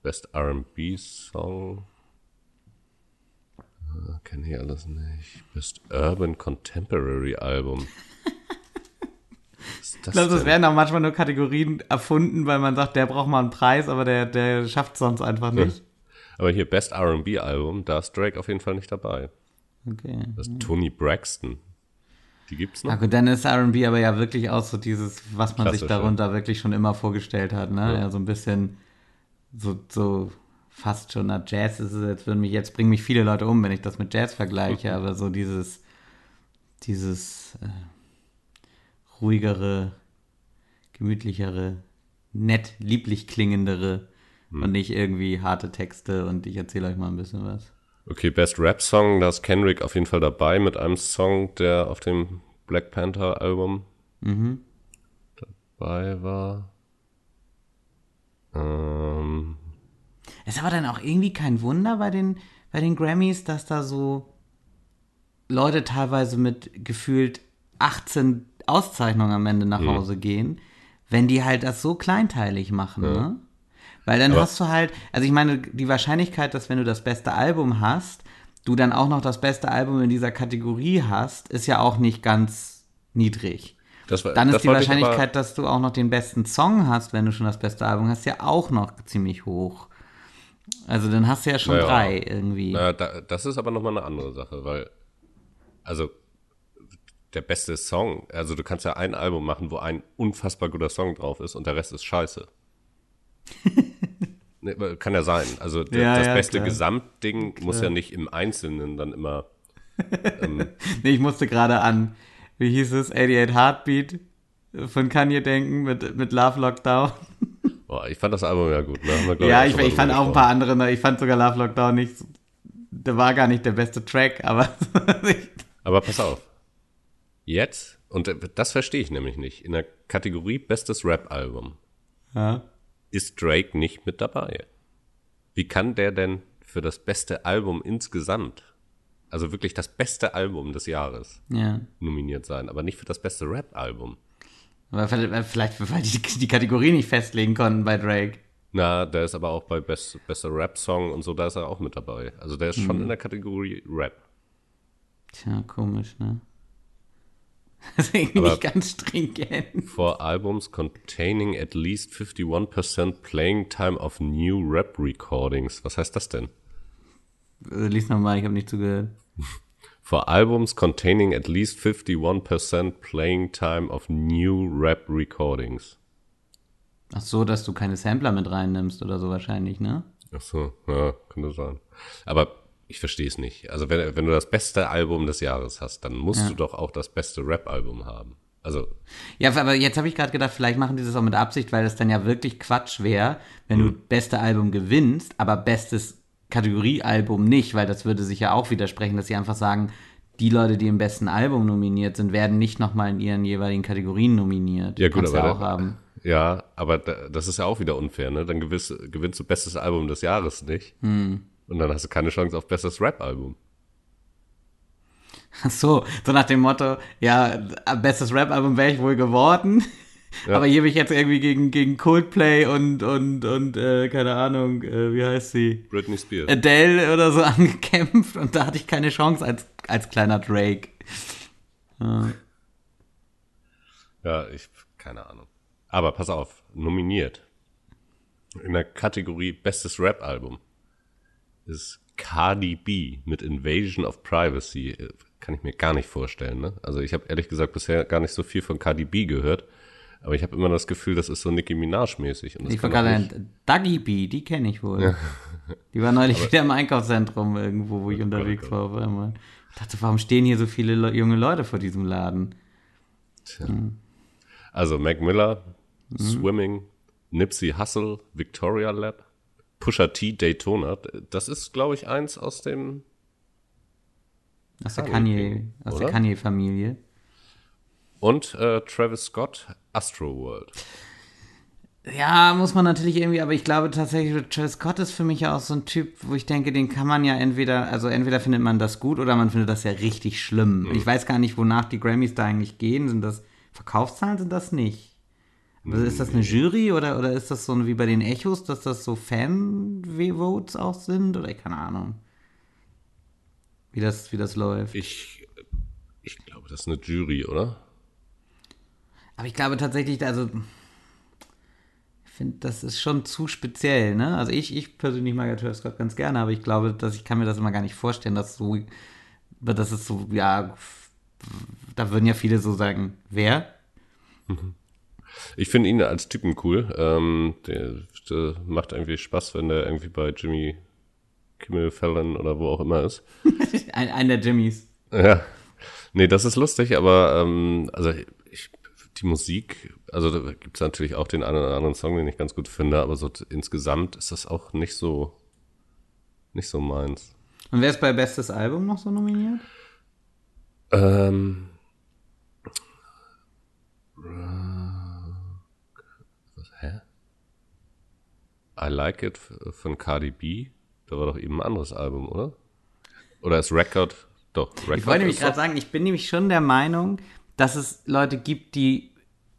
Best RB Song. Kenne ich alles nicht. Best Urban Contemporary Album. ich glaube, das werden auch manchmal nur Kategorien erfunden, weil man sagt, der braucht mal einen Preis, aber der, der schafft es sonst einfach nicht. Aber hier Best RB Album, da ist Drake auf jeden Fall nicht dabei. Okay. Das ist Tony Braxton. Die gibt's noch. Gut, dann ist RB aber ja wirklich auch so dieses, was man sich darunter ja. wirklich schon immer vorgestellt hat, ne? Ja, ja so ein bisschen so, so fast schon nach Jazz ist es, jetzt mich, jetzt bringen mich viele Leute um, wenn ich das mit Jazz vergleiche, aber so dieses, dieses äh, ruhigere, gemütlichere, nett, lieblich klingendere hm. und nicht irgendwie harte Texte und ich erzähle euch mal ein bisschen was. Okay, Best Rap Song, da ist Kendrick auf jeden Fall dabei mit einem Song, der auf dem Black Panther Album mhm. dabei war. Ähm. Ist aber dann auch irgendwie kein Wunder bei den, bei den Grammys, dass da so Leute teilweise mit gefühlt 18 Auszeichnungen am Ende nach mhm. Hause gehen, wenn die halt das so kleinteilig machen, ja. ne? Weil dann Aber hast du halt, also ich meine, die Wahrscheinlichkeit, dass wenn du das beste Album hast, du dann auch noch das beste Album in dieser Kategorie hast, ist ja auch nicht ganz niedrig. Das war, dann ist die Wahrscheinlichkeit, dass du auch noch den besten Song hast, wenn du schon das beste Album hast, ja auch noch ziemlich hoch. Also dann hast du ja schon naja, drei irgendwie. Naja, da, das ist aber nochmal eine andere Sache, weil, also der beste Song, also du kannst ja ein Album machen, wo ein unfassbar guter Song drauf ist und der Rest ist scheiße. Ne, kann ja sein. Also ja, das ja, beste klar. Gesamtding klar. muss ja nicht im Einzelnen dann immer. Ähm, nee, ich musste gerade an, wie hieß es, 88 Heartbeat von Kanye denken mit, mit Love Lockdown. Boah, ich fand das Album ja gut. Ne? ja, ich, ich fand auch ein paar andere, ne? ich fand sogar Love Lockdown nicht, der war gar nicht der beste Track, aber. aber pass auf. Jetzt, und das verstehe ich nämlich nicht, in der Kategorie Bestes Rap-Album. Ja ist Drake nicht mit dabei. Wie kann der denn für das beste Album insgesamt, also wirklich das beste Album des Jahres, ja. nominiert sein, aber nicht für das beste Rap-Album? Aber vielleicht, weil die die Kategorie nicht festlegen konnten bei Drake. Na, der ist aber auch bei Best, bester Rap-Song und so, da ist er auch mit dabei. Also der ist schon mhm. in der Kategorie Rap. Tja, komisch, ne? Das ist irgendwie nicht ganz stringent. For albums containing at least 51% playing time of new rap recordings. Was heißt das denn? Äh, lies nochmal, ich habe nicht zugehört. For albums containing at least 51% playing time of new rap recordings. Ach so, dass du keine Sampler mit reinnimmst oder so wahrscheinlich, ne? Ach so, ja, könnte sein. Aber ich verstehe es nicht. Also wenn, wenn du das beste Album des Jahres hast, dann musst ja. du doch auch das beste Rap-Album haben. Also. Ja, aber jetzt habe ich gerade gedacht, vielleicht machen die das auch mit Absicht, weil das dann ja wirklich Quatsch wäre, wenn hm. du beste Album gewinnst, aber bestes Kategoriealbum nicht, weil das würde sich ja auch widersprechen, dass sie einfach sagen, die Leute, die im besten Album nominiert sind, werden nicht nochmal in ihren jeweiligen Kategorien nominiert. Ja, gut, aber ja auch da, haben. Ja, aber da, das ist ja auch wieder unfair, ne? Dann gewiss, gewinnst du bestes Album des Jahres nicht. Hm. Und dann hast du keine Chance auf bestes Rap-Album. Ach so, so nach dem Motto, ja, bestes Rap-Album wäre ich wohl geworden. Ja. Aber hier habe ich jetzt irgendwie gegen, gegen Coldplay und, und, und äh, keine Ahnung, äh, wie heißt sie? Britney Spears. Adele oder so angekämpft und da hatte ich keine Chance als, als kleiner Drake. Ja. ja, ich, keine Ahnung. Aber pass auf, nominiert. In der Kategorie Bestes Rap-Album ist Cardi B mit Invasion of Privacy. Kann ich mir gar nicht vorstellen. Ne? Also ich habe ehrlich gesagt bisher gar nicht so viel von Cardi B gehört. Aber ich habe immer das Gefühl, das ist so Nicki Minaj-mäßig. Ich war gerade Duggy B, die kenne ich wohl. Ja. Die war neulich wieder im Einkaufszentrum irgendwo, wo ich unterwegs war auf einmal. Ich dachte, warum stehen hier so viele Le junge Leute vor diesem Laden? Tja. Hm. Also Mac Miller, mhm. Swimming, Nipsey Hussle, Victoria Lab, Pusha T Daytona. Das ist, glaube ich, eins aus dem. Aus der Kanye, aus oder? der Kanye-Familie. Und äh, Travis Scott, Astro World. Ja, muss man natürlich irgendwie, aber ich glaube tatsächlich, Travis Scott ist für mich ja auch so ein Typ, wo ich denke, den kann man ja entweder, also entweder findet man das gut oder man findet das ja richtig schlimm. Mhm. Ich weiß gar nicht, wonach die Grammys da eigentlich gehen. Sind das Verkaufszahlen, sind das nicht? Also ist das eine Jury oder, oder ist das so wie bei den Echos, dass das so Fan-Votes auch sind? Oder keine Ahnung. Wie das, wie das läuft. Ich, ich glaube, das ist eine Jury, oder? Aber ich glaube tatsächlich, also finde, das ist schon zu speziell, ne? Also ich, ich persönlich mag ja Travis Scott ganz gerne, aber ich glaube, dass ich kann mir das immer gar nicht vorstellen, dass so, dass es so, ja, da würden ja viele so sagen, wer? Ich finde ihn als Typen cool. Ähm, der, der, macht irgendwie Spaß, wenn der irgendwie bei Jimmy Kimmel Fallon oder wo auch immer ist. ein, ein der Jimmys. Ja. Nee, das ist lustig, aber ähm, also ich die Musik, also da gibt es natürlich auch den einen oder anderen Song, den ich ganz gut finde, aber so insgesamt ist das auch nicht so, nicht so meins. Und wer ist bei Bestes Album noch so nominiert? Ähm. I Like It von Cardi B. Da war doch eben ein anderes Album, oder? Oder ist Record? Doch, Record. Ich wollte nämlich gerade sagen, ich bin nämlich schon der Meinung, dass es Leute gibt, die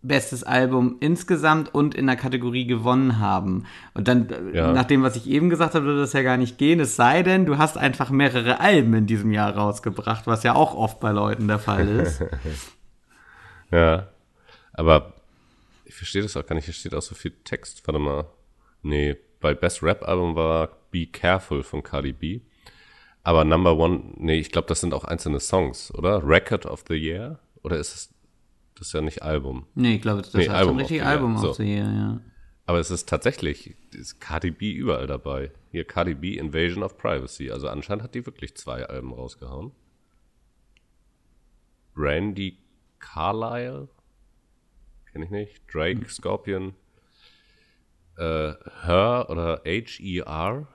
bestes Album insgesamt und in der Kategorie gewonnen haben. Und dann, ja. nach dem, was ich eben gesagt habe, würde das ja gar nicht gehen. Es sei denn, du hast einfach mehrere Alben in diesem Jahr rausgebracht, was ja auch oft bei Leuten der Fall ist. ja. Aber ich verstehe das auch gar nicht. Hier steht auch so viel Text. Warte mal. Nee, bei Best Rap Album war Be Careful von Cardi B. Aber Number One, nee, ich glaube, das sind auch einzelne Songs, oder? Record of the Year? Oder ist es, das ist ja nicht Album? Nee, ich glaube, das nee, ist ein richtig Album of the Year, ja. Aber es ist tatsächlich, ist Cardi B überall dabei. Hier Cardi B Invasion of Privacy. Also anscheinend hat die wirklich zwei Alben rausgehauen. Brandy Carlyle? Kenne ich nicht. Drake. Scorpion. Äh, Her oder H-E-R?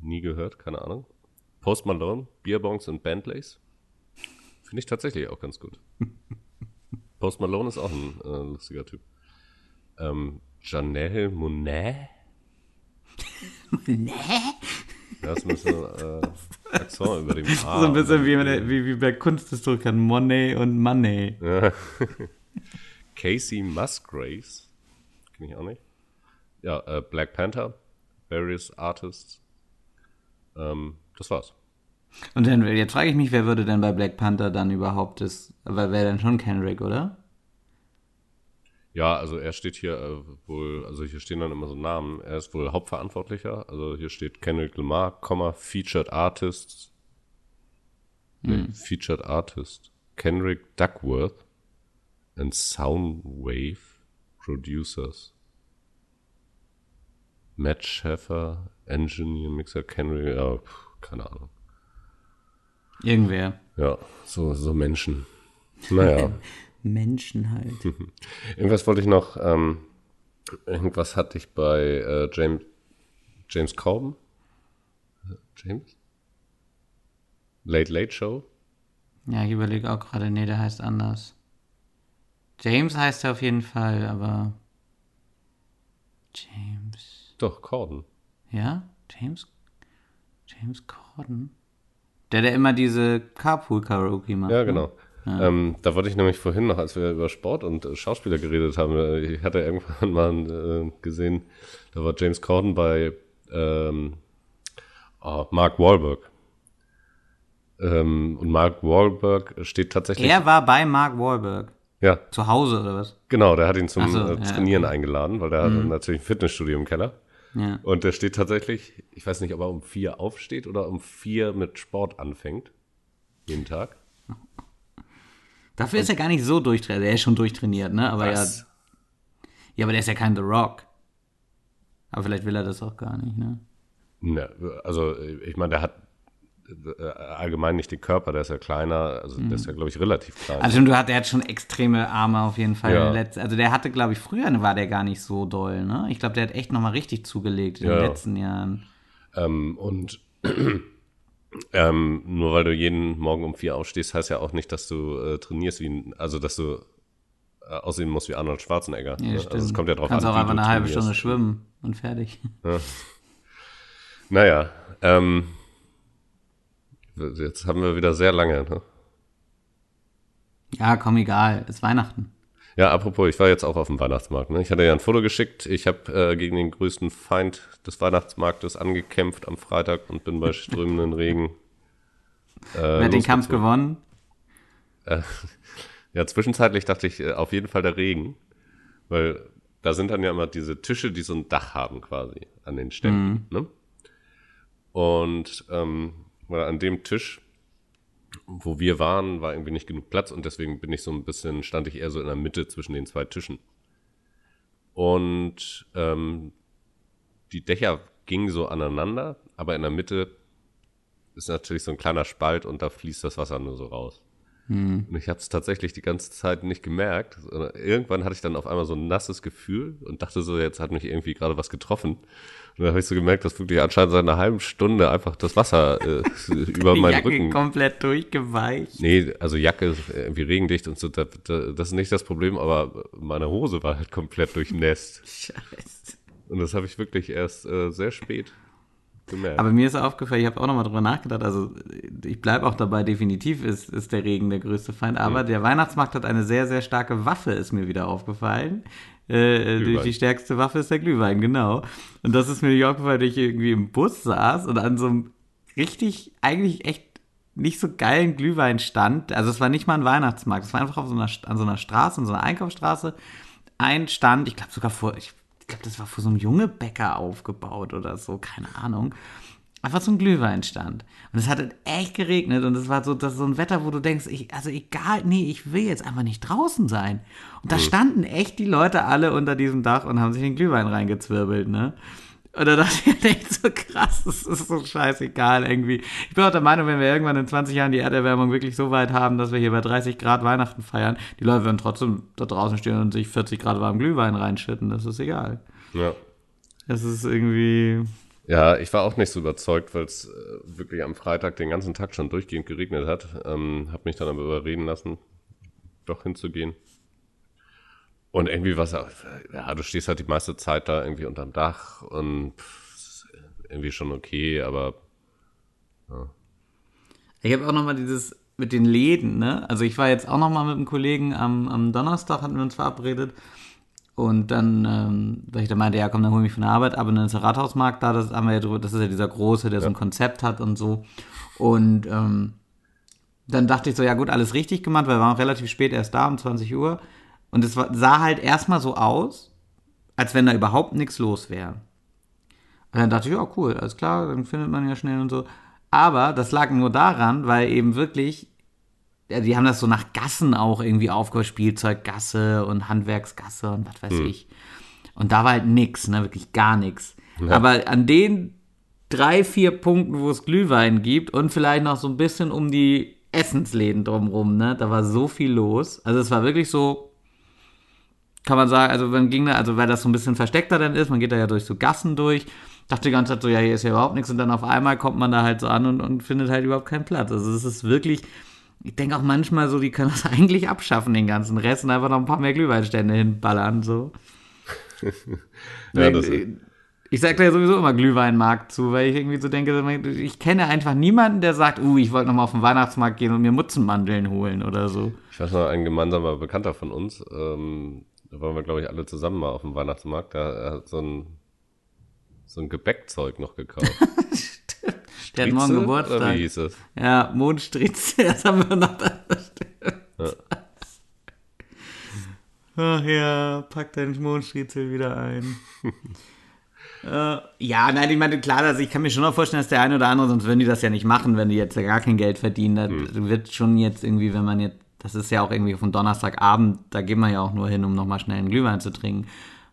Nie gehört, keine Ahnung. Post Malone, Beerbongs und Bentleys. Finde ich tatsächlich auch ganz gut. Post Malone ist auch ein äh, lustiger Typ. Ähm, Janelle Monet? Monet? Das ist ein bisschen äh, Akzent über dem A. So ein bisschen wie, wie, wie bei Kunsthistorikern Monet und Money. Casey Musgraves. Kenne ich auch nicht. Ja, äh, Black Panther. Various Artists. Ähm, das war's. Und dann, jetzt frage ich mich, wer würde denn bei Black Panther dann überhaupt das, aber wäre dann schon Kendrick, oder? Ja, also er steht hier äh, wohl, also hier stehen dann immer so Namen. Er ist wohl Hauptverantwortlicher. Also hier steht Kendrick Lamar, Featured Artist. Nee, hm. Featured Artist. Kendrick Duckworth and Soundwave Producers. Matt Schaffer, Engineer, Mixer, Kendrick, ja, keine Ahnung. Irgendwer. Ja, so, so Menschen. Naja. Menschen halt. irgendwas wollte ich noch, ähm, irgendwas hatte ich bei äh, James, James Corbin. James? Late Late Show? Ja, ich überlege auch gerade, nee, der heißt anders. James heißt er auf jeden Fall, aber James. Doch, Corden. Ja? James? James Corden? Der, der immer diese Carpool-Karaoke macht. Ja, ne? genau. Ja. Ähm, da wollte ich nämlich vorhin noch, als wir über Sport und äh, Schauspieler geredet haben, äh, ich hatte irgendwann mal äh, gesehen, da war James Corden bei ähm, oh, Mark Wahlberg. Ähm, und Mark Wahlberg steht tatsächlich. Er war bei Mark Wahlberg. Ja. Zu Hause oder was? Genau, der hat ihn zum so, äh, Trainieren ja, eingeladen, weil der mhm. hat natürlich ein Fitnessstudio im Keller. Ja. Und der steht tatsächlich, ich weiß nicht, ob er um vier aufsteht oder um vier mit Sport anfängt. Jeden Tag. Dafür Und ist er gar nicht so durchtrainiert. Er ist schon durchtrainiert, ne? Aber was? ja. Ja, aber der ist ja kein The Rock. Aber vielleicht will er das auch gar nicht, ne? Ne, also ich meine, der hat allgemein nicht den Körper, der ist ja kleiner, also mhm. der ist ja, glaube ich, relativ klein. Also du hat, der hat schon extreme Arme auf jeden Fall. Ja. Also der hatte, glaube ich, früher war der gar nicht so doll, ne? Ich glaube, der hat echt nochmal richtig zugelegt in ja. den letzten Jahren. Ähm, und Ähm, nur weil du jeden Morgen um vier aufstehst, heißt ja auch nicht, dass du äh, trainierst wie, also dass du äh, aussehen musst wie Arnold Schwarzenegger. Ja, ne? Also es kommt ja drauf Kannst an. auch wie einfach eine halbe trainierst. Stunde schwimmen und fertig. Naja, ähm, jetzt haben wir wieder sehr lange. Ne? Ja, komm, egal. Ist Weihnachten. Ja, apropos, ich war jetzt auch auf dem Weihnachtsmarkt. Ne? Ich hatte ja ein Foto geschickt. Ich habe äh, gegen den größten Feind des Weihnachtsmarktes angekämpft am Freitag und bin bei strömenden Regen. Äh, Wer hat den Kampf gewonnen? Ja, zwischenzeitlich dachte ich äh, auf jeden Fall der Regen, weil da sind dann ja immer diese Tische, die so ein Dach haben quasi an den Ständen. Ne? Und ähm, weil an dem Tisch, wo wir waren, war irgendwie nicht genug Platz und deswegen bin ich so ein bisschen, stand ich eher so in der Mitte zwischen den zwei Tischen. Und ähm, die Dächer gingen so aneinander, aber in der Mitte ist natürlich so ein kleiner Spalt und da fließt das Wasser nur so raus. Und ich habe es tatsächlich die ganze Zeit nicht gemerkt. Irgendwann hatte ich dann auf einmal so ein nasses Gefühl und dachte so, jetzt hat mich irgendwie gerade was getroffen. Und dann habe ich so gemerkt, dass wirklich anscheinend seit einer halben Stunde einfach das Wasser äh, über Die meinen Jacke Rücken. komplett durchgeweicht. Nee, also Jacke ist irgendwie regendicht und so, da, da, das ist nicht das Problem, aber meine Hose war halt komplett durchnässt. Scheiße. Und das habe ich wirklich erst äh, sehr spät gemerkt. Aber mir ist aufgefallen, ich habe auch nochmal drüber nachgedacht, also ich bleibe auch dabei, definitiv ist, ist der Regen der größte Feind, aber der Weihnachtsmarkt hat eine sehr, sehr starke Waffe, ist mir wieder aufgefallen. Äh, die, Glühwein. die stärkste Waffe ist der Glühwein, genau. Und das ist mir nicht aufgefallen, weil ich irgendwie im Bus saß und an so einem richtig, eigentlich echt nicht so geilen Glühwein stand. Also es war nicht mal ein Weihnachtsmarkt, es war einfach auf so einer, an so einer Straße, in so einer Einkaufsstraße, ein Stand, ich glaube sogar vor, ich glaube, das war vor so einem junge Bäcker aufgebaut oder so, keine Ahnung. Einfach so ein Glühweinstand. Und es hat echt geregnet und es war so, das ist so ein Wetter, wo du denkst, ich, also egal, nee, ich will jetzt einfach nicht draußen sein. Und da standen echt die Leute alle unter diesem Dach und haben sich den Glühwein reingezwirbelt, ne? Und da dachte ich echt so krass, das ist so scheißegal irgendwie. Ich bin auch der Meinung, wenn wir irgendwann in 20 Jahren die Erderwärmung wirklich so weit haben, dass wir hier bei 30 Grad Weihnachten feiern, die Leute werden trotzdem da draußen stehen und sich 40 Grad warm Glühwein reinschütten. Das ist egal. ja. Das ist irgendwie. Ja, ich war auch nicht so überzeugt, weil es äh, wirklich am Freitag den ganzen Tag schon durchgehend geregnet hat. Ähm, hab mich dann aber überreden lassen, doch hinzugehen. Und irgendwie was, ja, du stehst halt die meiste Zeit da irgendwie unterm Dach und irgendwie schon okay, aber Ich habe auch noch mal dieses mit den Läden, ne? Also ich war jetzt auch noch mal mit einem Kollegen am, am Donnerstag, hatten wir uns verabredet. Und dann, ähm, weil ich da meinte, ja komm, dann hol mich von der Arbeit, aber dann ist der Rathausmarkt da, das haben wir ja drüber, das ist ja dieser große, der so ein Konzept hat und so. Und ähm, dann dachte ich so, ja gut, alles richtig gemacht, weil wir waren auch relativ spät erst da, um 20 Uhr. Und es sah halt erstmal so aus, als wenn da überhaupt nichts los wäre. Und dann dachte ich, ja, cool, alles klar, dann findet man ja schnell und so. Aber das lag nur daran, weil eben wirklich, ja, die haben das so nach Gassen auch irgendwie aufgebaut, Spielzeuggasse und Handwerksgasse und was weiß ich. Und da war halt nix, ne, wirklich gar nichts. Aber an den drei, vier Punkten, wo es Glühwein gibt und vielleicht noch so ein bisschen um die Essensläden drumrum, ne, da war so viel los. Also es war wirklich so, kann man sagen, also man ging da, also weil das so ein bisschen versteckter dann ist, man geht da ja durch so Gassen durch, dachte die ganze Zeit so, ja, hier ist ja überhaupt nichts und dann auf einmal kommt man da halt so an und, und findet halt überhaupt keinen Platz. Also es ist wirklich, ich denke auch manchmal so, die können das eigentlich abschaffen, den ganzen Rest und einfach noch ein paar mehr Glühweinstände hinballern, so. ja, das ich, ich sag da ja sowieso immer Glühweinmarkt zu, weil ich irgendwie so denke, ich kenne einfach niemanden, der sagt, uh, ich wollte nochmal auf den Weihnachtsmarkt gehen und mir Mutzenmandeln holen oder so. Ich weiß noch, ein gemeinsamer Bekannter von uns, ähm, da waren wir, glaube ich, alle zusammen mal auf dem Weihnachtsmarkt, da hat so ein, so ein Gebäckzeug noch gekauft. Der hat morgen Geburtstag. Oder wie hieß es? Ja, Mondstritze, das haben wir noch da. Ach ja, pack deinen Mondstritzel wieder ein. äh, ja, nein, ich meine, klar, also ich kann mir schon noch vorstellen, dass der eine oder andere, sonst würden die das ja nicht machen, wenn die jetzt ja gar kein Geld verdienen. Das Hm. wird schon jetzt irgendwie, wenn man jetzt, das ist ja auch irgendwie von Donnerstagabend, da geht man ja auch nur hin, um nochmal schnell einen Glühwein zu trinken.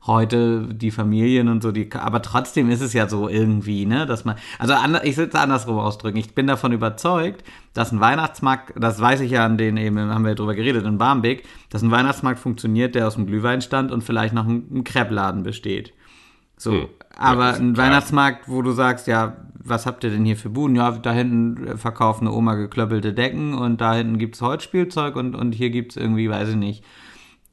Heute die Familien und so, die, aber trotzdem ist es ja so irgendwie, ne, dass man, also ander- ich will es andersrum ausdrücken. Ich bin davon überzeugt, dass ein Weihnachtsmarkt, das weiß ich ja an den eben, haben wir drüber geredet, in Barmbek, dass ein Weihnachtsmarkt funktioniert, der aus dem Glühwein stand und vielleicht noch ein, ein Crepe-Laden besteht. So, hm. aber ja, ein Weihnachtsmarkt, wo du sagst, ja, was habt ihr denn hier für Buden? Ja, da hinten verkauft eine Oma geklöppelte Decken und da hinten gibt es Holzspielzeug und, und hier gibt es irgendwie, weiß ich nicht,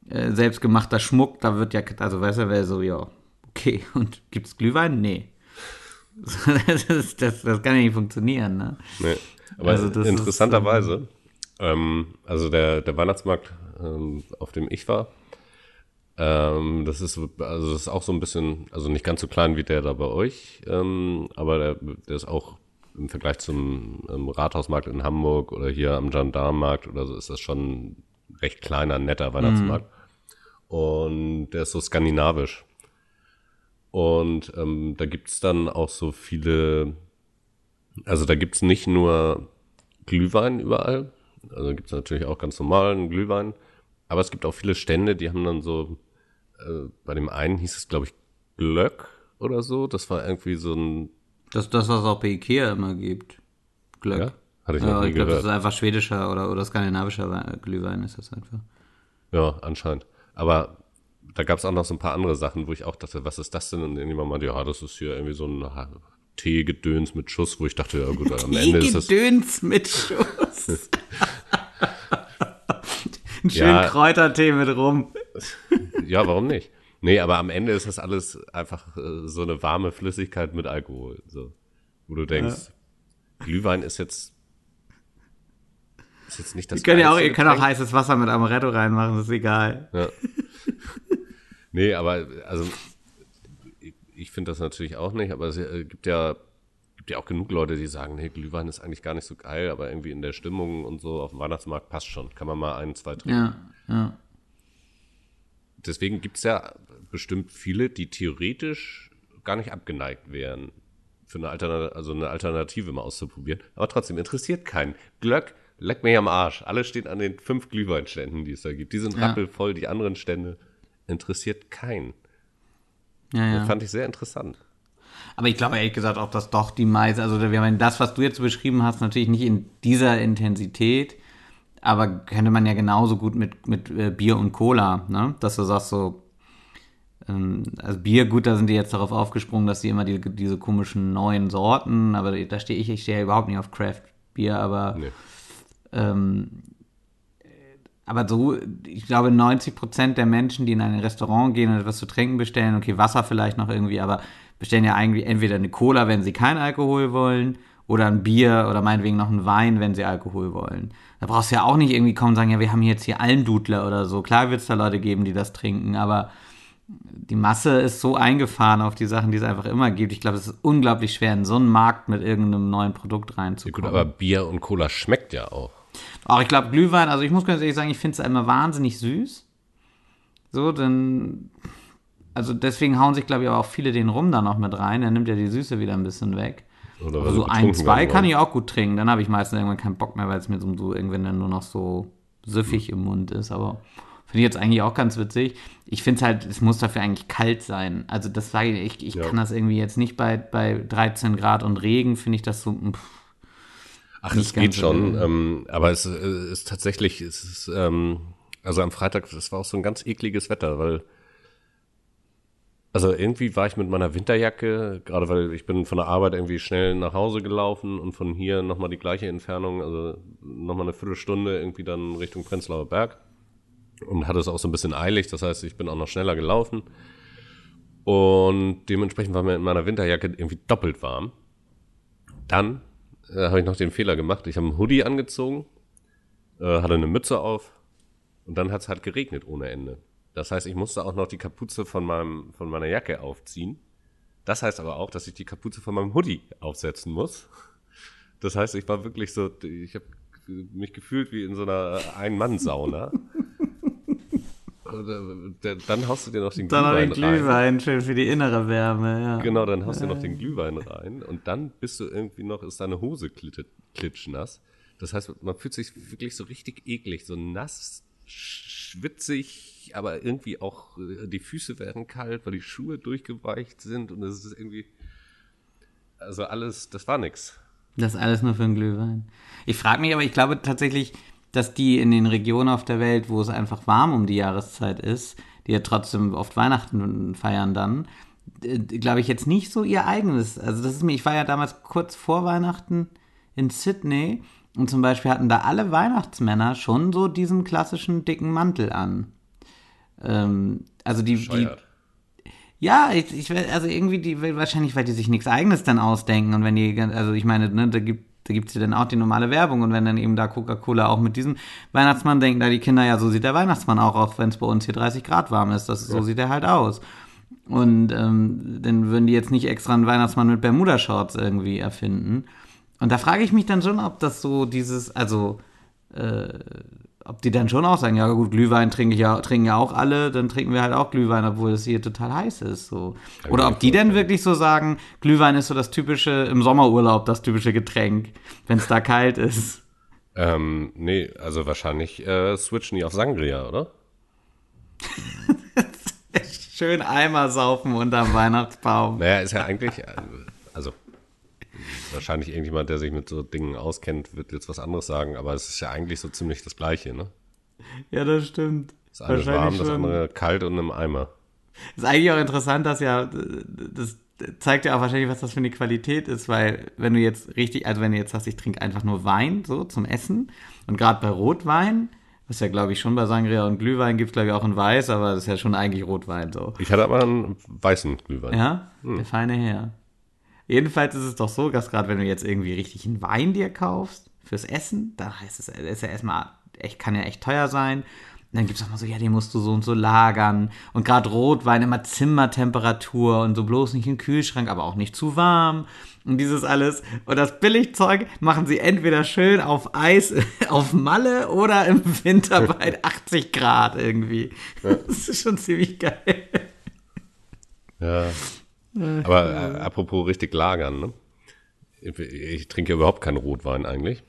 äh, selbstgemachter Schmuck. Da wird ja, also weißt du, wäre so, ja, okay. Und gibt es Glühwein? Nee. das, ist, das, das, kann ja nicht funktionieren, ne? Nee. Aber also interessanterweise, ist, ähm, also der, der Weihnachtsmarkt, ähm, auf dem ich war, ähm, das ist also das ist auch so ein bisschen, also nicht ganz so klein wie der da bei euch, ähm, aber der, der ist auch im Vergleich zum ähm, Rathausmarkt in Hamburg oder hier am Gendarmenmarkt oder so ist das schon recht kleiner, netter Weihnachtsmarkt. Mhm. Und der ist so skandinavisch. Und ähm, da gibt's dann auch so viele, also da gibt's nicht nur Glühwein überall, also gibt's natürlich auch ganz normalen Glühwein, aber es gibt auch viele Stände, die haben dann so, äh, bei dem einen hieß es, glaube ich, Glöck oder so. Das war irgendwie so ein. Das das, was es auch bei Ikea immer gibt. Glöck. Ja? Hatte ich noch ja, nie ich glaub, gehört. Das ist einfach schwedischer oder, oder skandinavischer Glühwein ist das einfach. Ja, anscheinend. Aber da gab es auch noch so ein paar andere Sachen, wo ich auch dachte, was ist das denn? Und irgendjemand meinte, ja, das ist hier irgendwie so ein Teegedöns mit Schuss, wo ich dachte, ja gut, am Ende ist das... Teegedöns mit Schuss. Ein schönen ja, Kräutertee mit rum. Ja, warum nicht? Nee, aber am Ende ist das alles einfach äh, so eine warme Flüssigkeit mit Alkohol. So. Wo du denkst, ja. Glühwein ist jetzt ist jetzt nicht das ihr könnt ja auch, Ihr könnt auch heißes Wasser mit Amaretto reinmachen, das ist egal. Ja. nee, aber also ich finde das natürlich auch nicht, aber es äh, gibt ja gibt ja auch genug Leute, die sagen, nee, Glühwein ist eigentlich gar nicht so geil, aber irgendwie in der Stimmung und so auf dem Weihnachtsmarkt passt schon. Kann man mal ein, zwei trinken. Ja, ja. Deswegen gibt es ja bestimmt viele, die theoretisch gar nicht abgeneigt wären, für eine Alternative, also eine Alternative mal auszuprobieren. Aber trotzdem interessiert keinen. Glöck, leck mir am Arsch. Alle stehen an den fünf Glühweinständen, die es da gibt. Die sind ja. rappelvoll, die anderen Stände interessiert keinen. Ja, ja. Das fand ich sehr interessant. Aber ich glaube ehrlich gesagt auch, dass doch die meiste, also wir haben das, was du jetzt beschrieben hast, natürlich nicht in dieser Intensität, aber könnte man ja genauso gut mit, mit äh, Bier und Cola, ne? Dass du sagst so, ähm, also Bier, gut, da sind die jetzt darauf aufgesprungen, dass sie immer die, diese komischen neuen Sorten, aber da stehe ich, ich stehe ja überhaupt nicht auf Craft Bier, aber nee. ähm, aber so, ich glaube, 90 Prozent der Menschen, die in ein Restaurant gehen und etwas zu trinken bestellen, okay, Wasser vielleicht noch irgendwie, aber bestellen ja eigentlich entweder eine Cola, wenn sie keinen Alkohol wollen, oder ein Bier oder meinetwegen noch ein Wein, wenn sie Alkohol wollen. Da brauchst du ja auch nicht irgendwie kommen und sagen, ja, wir haben jetzt hier Almdudler oder so. Klar wird es da Leute geben, die das trinken, aber die Masse ist so eingefahren auf die Sachen, die es einfach immer gibt. Ich glaube, es ist unglaublich schwer, in so einen Markt mit irgendeinem neuen Produkt reinzukommen. Ja, gut, aber Bier und Cola schmeckt ja auch. Auch ich glaube, Glühwein, also ich muss ganz ehrlich sagen, ich finde es immer wahnsinnig süß. So, dann also deswegen hauen sich, glaube ich, aber auch viele den Rum da noch mit rein. Der nimmt ja die Süße wieder ein bisschen weg. Oder aber so ein, zwei kann ich auch gut trinken. Dann habe ich meistens irgendwann keinen Bock mehr, weil es mir so, so irgendwann dann nur noch so süffig im Mund ist. Aber finde ich jetzt eigentlich auch ganz witzig. Ich finde es halt, es muss dafür eigentlich kalt sein. Also das sage ich, ich, ich ja. kann das irgendwie jetzt nicht bei, bei 13 Grad und Regen, finde ich das so. Pff, Ach, es geht schon. Ähm, aber es äh, ist tatsächlich, es ist, ähm, also am Freitag, das war auch so ein ganz ekliges Wetter, weil also irgendwie war ich mit meiner Winterjacke, gerade weil ich bin von der Arbeit irgendwie schnell nach Hause gelaufen und von hier nochmal die gleiche Entfernung, also nochmal eine Viertelstunde irgendwie dann Richtung Prenzlauer Berg und hatte es auch so ein bisschen eilig, das heißt, ich bin auch noch schneller gelaufen und dementsprechend war mir in meiner Winterjacke irgendwie doppelt warm. Dann äh, habe ich noch den Fehler gemacht, ich habe einen Hoodie angezogen, äh, hatte eine Mütze auf und dann hat es halt geregnet ohne Ende. Das heißt, ich musste auch noch die Kapuze von, meinem, von meiner Jacke aufziehen. Das heißt aber auch, dass ich die Kapuze von meinem Hoodie aufsetzen muss. Das heißt, ich war wirklich so, ich habe mich gefühlt wie in so einer Ein-Mann-Sauna. Dann haust du dir noch den dann Glühwein, noch den Glühwein für, für die innere Wärme, ja. Genau, dann haust du dir noch den Glühwein rein und dann bist du irgendwie noch, ist deine Hose klitschnass. Das heißt, man fühlt sich wirklich so richtig eklig, so nass, schwitzig, aber irgendwie auch äh, die Füße werden kalt, weil die Schuhe durchgeweicht sind und es ist irgendwie, also alles, das war nix. Das ist alles nur für einen Glühwein. Ich frage mich aber, ich glaube tatsächlich, dass die in den Regionen auf der Welt, wo es einfach warm um die Jahreszeit ist, die ja trotzdem oft Weihnachten feiern dann, glaube ich, jetzt nicht so ihr eigenes. Also das ist mir, ich war ja damals kurz vor Weihnachten in Sydney und zum Beispiel hatten da alle Weihnachtsmänner schon so diesen klassischen dicken Mantel an. Ähm, also die, die ja, ich, ich also irgendwie die wahrscheinlich, weil die sich nichts Eigenes dann ausdenken und wenn die, also ich meine, ne, da gibt da gibt's ja dann auch die normale Werbung und wenn dann eben da Coca-Cola auch mit diesem Weihnachtsmann denken, da die Kinder, ja, so sieht der Weihnachtsmann auch, auch wenn es bei uns hier 30 Grad warm ist, das, so sieht er halt aus. Und ähm, dann würden die jetzt nicht extra einen Weihnachtsmann mit Bermuda-Shorts irgendwie erfinden. Und da frage ich mich dann schon, ob das so dieses, also äh, ob die dann schon auch sagen, ja gut, Glühwein trinke ich ja, trinken ja auch alle, dann trinken wir halt auch Glühwein, obwohl es hier total heiß ist. So. Oder ob die dann wirklich so sagen, Glühwein ist so das typische, im Sommerurlaub das typische Getränk, wenn es da kalt ist. Ähm, nee, also wahrscheinlich äh, switchen die auf Sangria, oder? Schön Eimer saufen unterm Weihnachtsbaum. Naja, ist ja eigentlich, äh, wahrscheinlich irgendjemand, der sich mit so Dingen auskennt, wird jetzt was anderes sagen, aber es ist ja eigentlich so ziemlich das Gleiche, ne? Ja, das stimmt. Das eine ist warm, das andere kalt und im Eimer. Ist eigentlich auch interessant, dass ja, das zeigt ja auch wahrscheinlich, was das für eine Qualität ist, weil wenn du jetzt richtig, also wenn du jetzt sagst, ich trinke einfach nur Wein, so zum Essen, und gerade bei Rotwein, was ja glaube ich schon bei Sangria und Glühwein gibt es glaube ich auch in Weiß, aber das ist ja schon eigentlich Rotwein so. Ich hatte aber einen weißen Glühwein. Ja, hm. der feine Herr. Jedenfalls ist es doch so, dass gerade wenn du jetzt irgendwie richtig einen Wein dir kaufst fürs Essen, da heißt es, ist ja erstmal echt, kann ja echt teuer sein. Und dann gibt es auch mal so, ja, den musst du so und so lagern. Und gerade Rotwein immer Zimmertemperatur und so bloß nicht im Kühlschrank, aber auch nicht zu warm. Und dieses alles. Und das Billigzeug machen sie entweder schön auf Eis, auf Malle oder im Winter bei 80 Grad irgendwie. Das ist schon ziemlich geil. Ja. Aber äh, apropos richtig lagern, ne? Ich, ich trinke ja überhaupt keinen Rotwein eigentlich.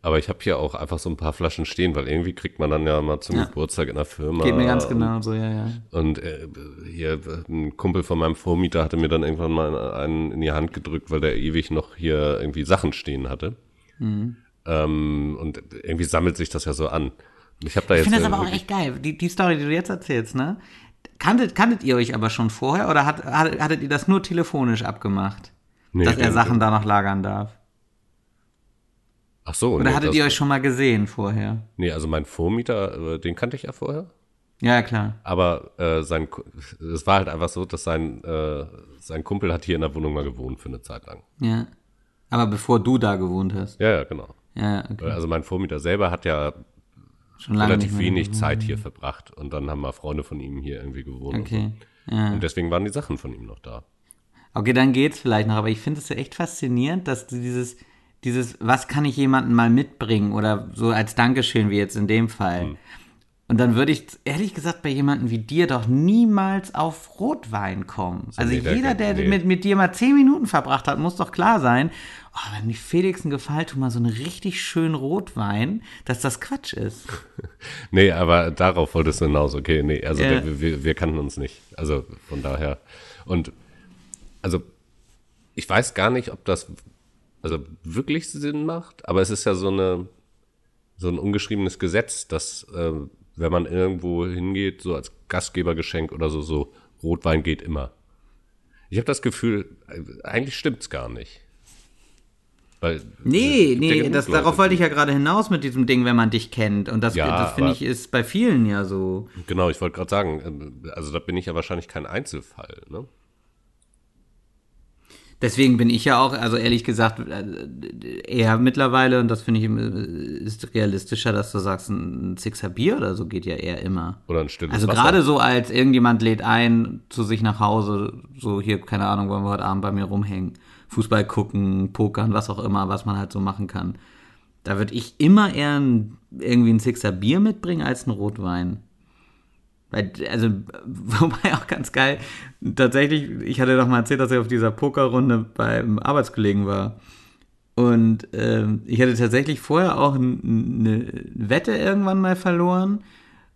Aber ich habe hier auch einfach so ein paar Flaschen stehen, weil irgendwie kriegt man dann ja mal zum ja. Geburtstag in der Firma. Geht mir ganz genau so, ja, ja. Und äh, hier ein Kumpel von meinem Vormieter hatte mir dann irgendwann mal einen in die Hand gedrückt, weil der ewig noch hier irgendwie Sachen stehen hatte. Mhm. Ähm, und irgendwie sammelt sich das ja so an. Ich, ich finde das aber auch echt geil. Die, die Story, die du jetzt erzählst, ne? Kanntet, kanntet ihr euch aber schon vorher oder hat, hattet ihr das nur telefonisch abgemacht? Nee, dass er Sachen da noch lagern darf? Ach so. Oder nee, hattet ihr euch schon mal gesehen vorher? Nee, also mein Vormieter, äh, den kannte ich ja vorher. Ja, klar. Aber äh, sein, es war halt einfach so, dass sein, äh, sein Kumpel hat hier in der Wohnung mal gewohnt für eine Zeit lang. Ja. Aber bevor du da gewohnt hast. Ja, ja, genau. Ja, okay. Also mein Vormieter selber hat ja relativ wenig Zeit hier verbracht und dann haben mal Freunde von ihm hier irgendwie gewohnt. Okay. Und, so. ja. und deswegen waren die Sachen von ihm noch da. Okay, dann geht's vielleicht noch, aber ich finde es ja echt faszinierend, dass du dieses, dieses, was kann ich jemandem mal mitbringen oder so als Dankeschön wie jetzt in dem Fall. Hm. Und dann würde ich ehrlich gesagt bei jemandem wie dir doch niemals auf Rotwein kommen. So, also nee, jeder, der nee. mit, mit dir mal zehn Minuten verbracht hat, muss doch klar sein, oh, wenn die Felix einen Gefallen tut, mal so einen richtig schönen Rotwein, dass das Quatsch ist. nee, aber darauf wolltest du hinaus. Okay, nee, also ja. der, wir, wir kannten uns nicht. Also von daher. Und also ich weiß gar nicht, ob das also wirklich Sinn macht, aber es ist ja so eine so ein ungeschriebenes Gesetz, dass äh, wenn man irgendwo hingeht, so als Gastgebergeschenk oder so, so Rotwein geht immer. Ich habe das Gefühl, eigentlich stimmt's gar nicht. Weil, nee, nee, das, darauf wollte ich ja gerade hinaus mit diesem Ding, wenn man dich kennt. Und das, ja, das finde ich ist bei vielen ja so. Genau, ich wollte gerade sagen, äh, also da bin ich ja wahrscheinlich kein Einzelfall, ne? Deswegen bin ich ja auch, also ehrlich gesagt, äh, eher mittlerweile, und das finde ich äh, ist realistischer, dass du sagst, ein Sixer Bier oder so geht ja eher immer. Oder ein stilles Also gerade so, als irgendjemand lädt ein zu sich nach Hause, so hier, keine Ahnung, wollen wir heute Abend bei mir rumhängen, Fußball gucken, pokern, was auch immer, was man halt so machen kann. Da würde ich immer eher ein, irgendwie ein Sixer Bier mitbringen als ein Rotwein. Weil, also, wobei auch ganz geil, tatsächlich, ich hatte doch mal erzählt, dass ich auf dieser Pokerrunde beim Arbeitskollegen war. Und ähm, ich hatte tatsächlich vorher auch eine Wette irgendwann mal verloren,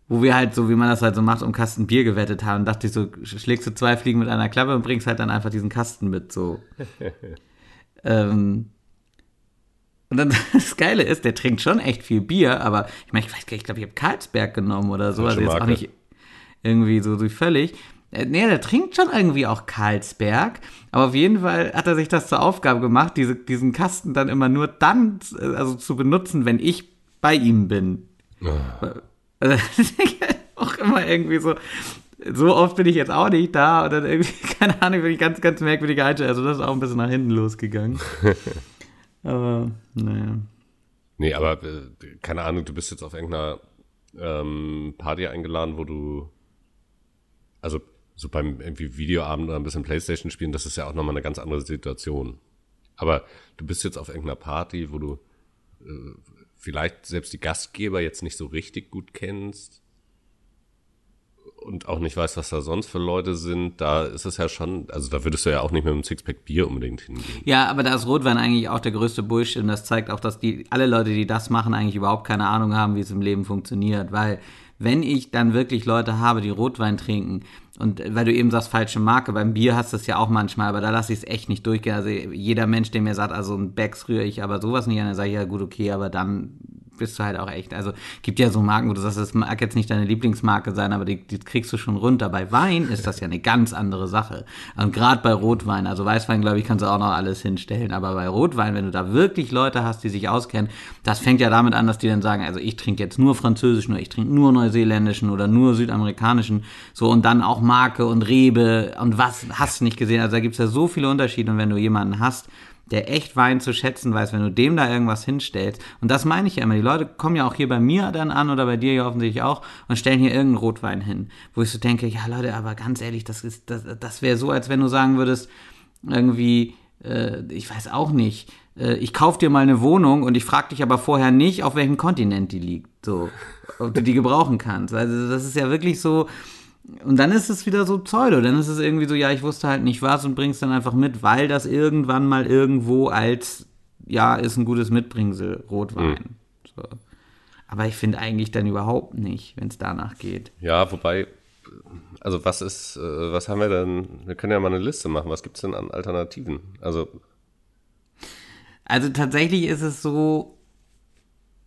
wo wir halt so, wie man das halt so macht, um Kasten Bier gewettet haben. Dachte ich so, schlägst du zwei Fliegen mit einer Klappe und bringst halt dann einfach diesen Kasten mit, so. ähm, und dann das Geile ist, der trinkt schon echt viel Bier, aber ich meine, ich weiß gar nicht, ich glaube, ich habe Karlsberg genommen oder so. Also jetzt auch nicht irgendwie so, so völlig. Äh, nee, der trinkt schon irgendwie auch Karlsberg, aber auf jeden Fall hat er sich das zur Aufgabe gemacht, diese, diesen Kasten dann immer nur dann äh, also zu benutzen, wenn ich bei ihm bin. Oh. Also, auch immer irgendwie so, so oft bin ich jetzt auch nicht da und dann irgendwie, keine Ahnung, bin ich ganz, ganz merkwürdige Einstellung. Also das ist auch ein bisschen nach hinten losgegangen. aber, naja. Nee, aber äh, keine Ahnung, du bist jetzt auf irgendeiner ähm, Party eingeladen, wo du, also so beim irgendwie Videoabend oder ein bisschen Playstation spielen, das ist ja auch nochmal eine ganz andere Situation. Aber du bist jetzt auf irgendeiner Party, wo du äh, vielleicht selbst die Gastgeber jetzt nicht so richtig gut kennst und auch nicht weißt, was da sonst für Leute sind, da ist es ja schon, also da würdest du ja auch nicht mit einem Sixpack Bier unbedingt hingehen. Ja, aber da ist Rotwein eigentlich auch der größte Bullshit und das zeigt auch, dass die alle Leute, die das machen, eigentlich überhaupt keine Ahnung haben, wie es im Leben funktioniert, weil wenn ich dann wirklich Leute habe, die Rotwein trinken, und weil du eben sagst, falsche Marke, beim Bier hast du es ja auch manchmal, aber da lasse ich es echt nicht durchgehen. Also jeder Mensch, der mir sagt, also ein Becks rühre ich aber sowas nicht an, dann sage ich ja gut, okay, aber dann bist du halt auch echt. Also gibt ja so Marken, wo du sagst, das mag jetzt nicht deine Lieblingsmarke sein, aber die, die kriegst du schon runter. Bei Wein ist das ja eine ganz andere Sache. Und gerade bei Rotwein, also Weißwein, glaube ich, kannst du auch noch alles hinstellen. Aber bei Rotwein, wenn du da wirklich Leute hast, die sich auskennen, das fängt ja damit an, dass die dann sagen, also ich trinke jetzt nur französischen oder ich trinke nur neuseeländischen oder nur südamerikanischen. So und dann auch Marke und Rebe und was hast du nicht gesehen. Also da gibt es ja so viele Unterschiede. Und wenn du jemanden hast, der echt Wein zu schätzen weiß, wenn du dem da irgendwas hinstellst. Und das meine ich ja immer. Die Leute kommen ja auch hier bei mir dann an oder bei dir ja offensichtlich auch und stellen hier irgendeinen Rotwein hin, wo ich so denke, ja Leute, aber ganz ehrlich, das ist, das, das wäre so, als wenn du sagen würdest, irgendwie, äh, ich weiß auch nicht, äh, ich kauf dir mal eine Wohnung und ich frage dich aber vorher nicht, auf welchem Kontinent die liegt, so, ob du die gebrauchen kannst. Also das ist ja wirklich so, und dann ist es wieder so Pseudo. Dann ist es irgendwie so, ja, ich wusste halt nicht was und bring's dann einfach mit, weil das irgendwann mal irgendwo als, ja, ist ein gutes Mitbringsel, Rotwein. Mhm. So. Aber ich finde eigentlich dann überhaupt nicht, wenn es danach geht. Ja, wobei, also was ist, äh, was haben wir denn, wir können ja mal eine Liste machen, was gibt's denn an Alternativen? Also. Also tatsächlich ist es so,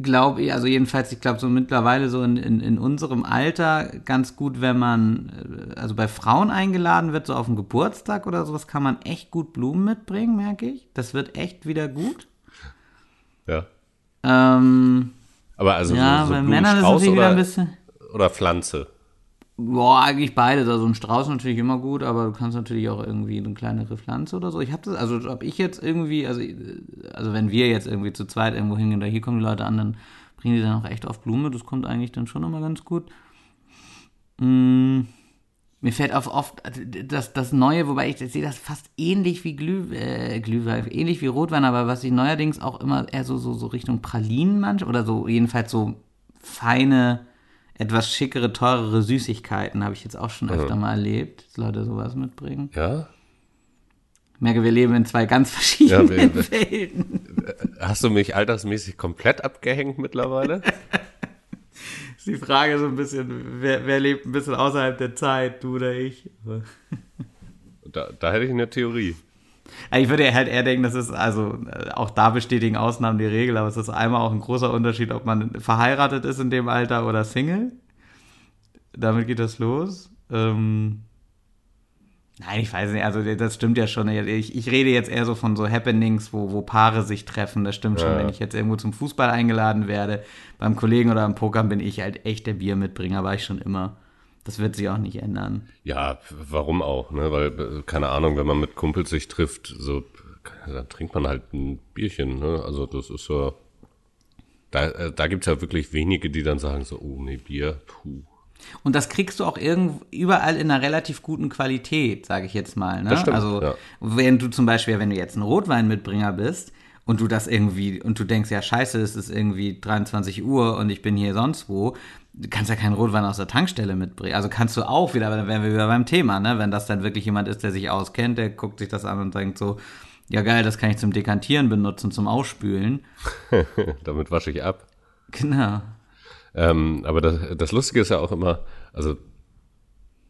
glaube ich, also jedenfalls, ich glaube so mittlerweile so in, in, in unserem Alter ganz gut, wenn man, äh, also bei Frauen eingeladen wird, so auf dem Geburtstag oder sowas, kann man echt gut Blumen mitbringen, merke ich. Das wird echt wieder gut. Ja. Ähm, Aber also ja, so, so bei Männern ist es wieder ein bisschen. Oder Pflanze. Boah, eigentlich beides. Also ein Strauß natürlich immer gut, aber du kannst natürlich auch irgendwie eine kleinere Pflanze oder so. Ich habe das, also ob ich jetzt irgendwie, also, also wenn wir jetzt irgendwie zu zweit irgendwo hingehen, da hier kommen die Leute an, dann bringen die dann auch echt auf Blume. Das kommt eigentlich dann schon immer ganz gut. Mm, mir fällt auf oft das, das Neue, wobei ich sehe das fast ähnlich wie Glüh, äh, Glühwein, ähnlich wie Rotwein, aber was ich neuerdings auch immer eher so, so, so Richtung Pralinen manchmal oder so jedenfalls so feine etwas schickere, teurere Süßigkeiten habe ich jetzt auch schon öfter mal erlebt, dass Leute sowas mitbringen. Ja. Ich merke, wir leben in zwei ganz verschiedenen ja, wir, Welten. Hast du mich altersmäßig komplett abgehängt mittlerweile? ist die Frage so ein bisschen, wer, wer, lebt ein bisschen außerhalb der Zeit, du oder ich? da, da hätte ich eine Theorie. Ich würde halt eher denken, das ist, also äh, auch da bestätigen Ausnahmen die Regel, aber es ist einmal auch ein großer Unterschied, ob man verheiratet ist in dem Alter oder Single. Damit geht das los. Ähm, nein, ich weiß nicht, also das stimmt ja schon. Ich, ich rede jetzt eher so von so Happenings, wo, wo Paare sich treffen. Das stimmt ja. schon, wenn ich jetzt irgendwo zum Fußball eingeladen werde, beim Kollegen oder am Pokern bin ich halt echt der Biermitbringer, war ich schon immer. Das wird sich auch nicht ändern. Ja, warum auch, ne? Weil, keine Ahnung, wenn man mit Kumpels sich trifft, so, dann trinkt man halt ein Bierchen, ne? Also das ist so. Da, äh, da gibt es ja wirklich wenige, die dann sagen so, oh nee, Bier, puh. Und das kriegst du auch irgendwo überall in einer relativ guten Qualität, sage ich jetzt mal. Ne? Stimmt, also ja. wenn du zum Beispiel, wenn du jetzt ein Rotweinmitbringer bist und du das irgendwie und du denkst, ja scheiße, es ist irgendwie 23 Uhr und ich bin hier sonst wo, du kannst ja keinen Rotwein aus der Tankstelle mitbringen. Also kannst du auch wieder, aber dann wären wir wieder beim Thema, ne? Wenn das dann wirklich jemand ist, der sich auskennt, der guckt sich das an und denkt so, ja geil, das kann ich zum Dekantieren benutzen, zum Ausspülen. Damit wasche ich ab. Genau. Ähm, aber das, das Lustige ist ja auch immer, also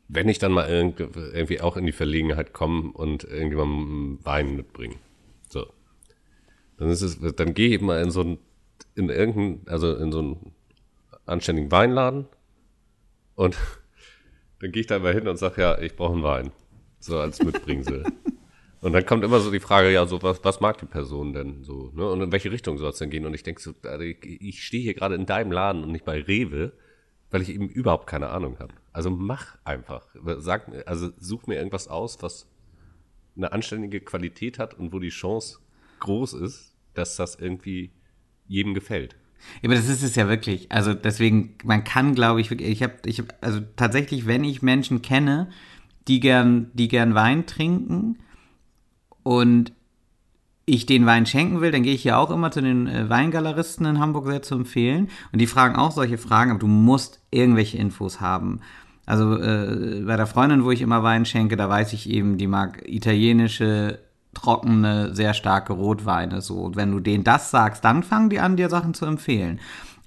wenn ich dann mal irgendwie auch in die Verlegenheit komme und irgendjemandem Wein mitbringe, so, dann ist es, dann gehe ich mal in so ein, in irgendein, also in so ein anständigen Weinladen und Dann gehe ich da immer hin und sage, ja, ich brauche einen Wein. So als Mitbringsel. und dann kommt immer so die Frage, ja, so was, was mag die Person denn so, ne? Und in welche Richtung soll es denn gehen? Und ich denke so, also ich, ich stehe hier gerade in deinem Laden und nicht bei Rewe, weil ich eben überhaupt keine Ahnung habe. Also mach einfach. Sag mir, also such mir irgendwas aus, was eine anständige Qualität hat und wo die Chance groß ist, dass das irgendwie jedem gefällt. Ja, aber das ist es ja wirklich. Also deswegen, man kann, glaube ich, ich habe, ich also tatsächlich, wenn ich Menschen kenne, die gern, die gern Wein trinken und ich den Wein schenken will, dann gehe ich ja auch immer zu den äh, Weingaleristen in Hamburg sehr zu empfehlen. Und die fragen auch solche Fragen, aber du musst irgendwelche Infos haben. Also äh, bei der Freundin, wo ich immer Wein schenke, da weiß ich eben, die mag italienische, trockene, sehr starke Rotweine. So, und wenn du denen das sagst, dann fangen die an, dir Sachen zu empfehlen.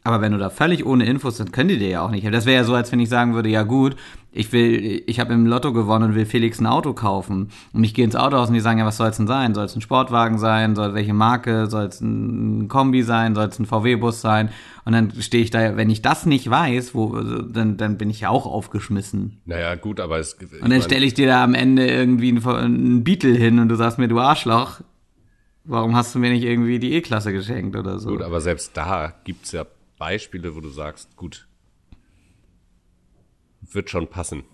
Aber wenn du da völlig ohne Infos, dann können die dir ja auch nicht. Das wäre ja so, als wenn ich sagen würde, ja gut, ich will, ich habe im Lotto gewonnen und will Felix ein Auto kaufen. Und ich gehe ins Autohaus und die sagen, ja, was soll es denn sein? Soll es ein Sportwagen sein? Soll welche Marke? Soll es ein Kombi sein? Soll es ein VW-Bus sein? Und dann stehe ich da, wenn ich das nicht weiß, wo, dann, dann bin ich ja auch aufgeschmissen. Naja, gut, aber es. Und dann stelle ich dir da am Ende irgendwie einen, einen Beetle hin und du sagst mir, du Arschloch, warum hast du mir nicht irgendwie die E-Klasse geschenkt oder so? Gut, aber selbst da gibt's ja Beispiele, wo du sagst, gut, wird schon passen.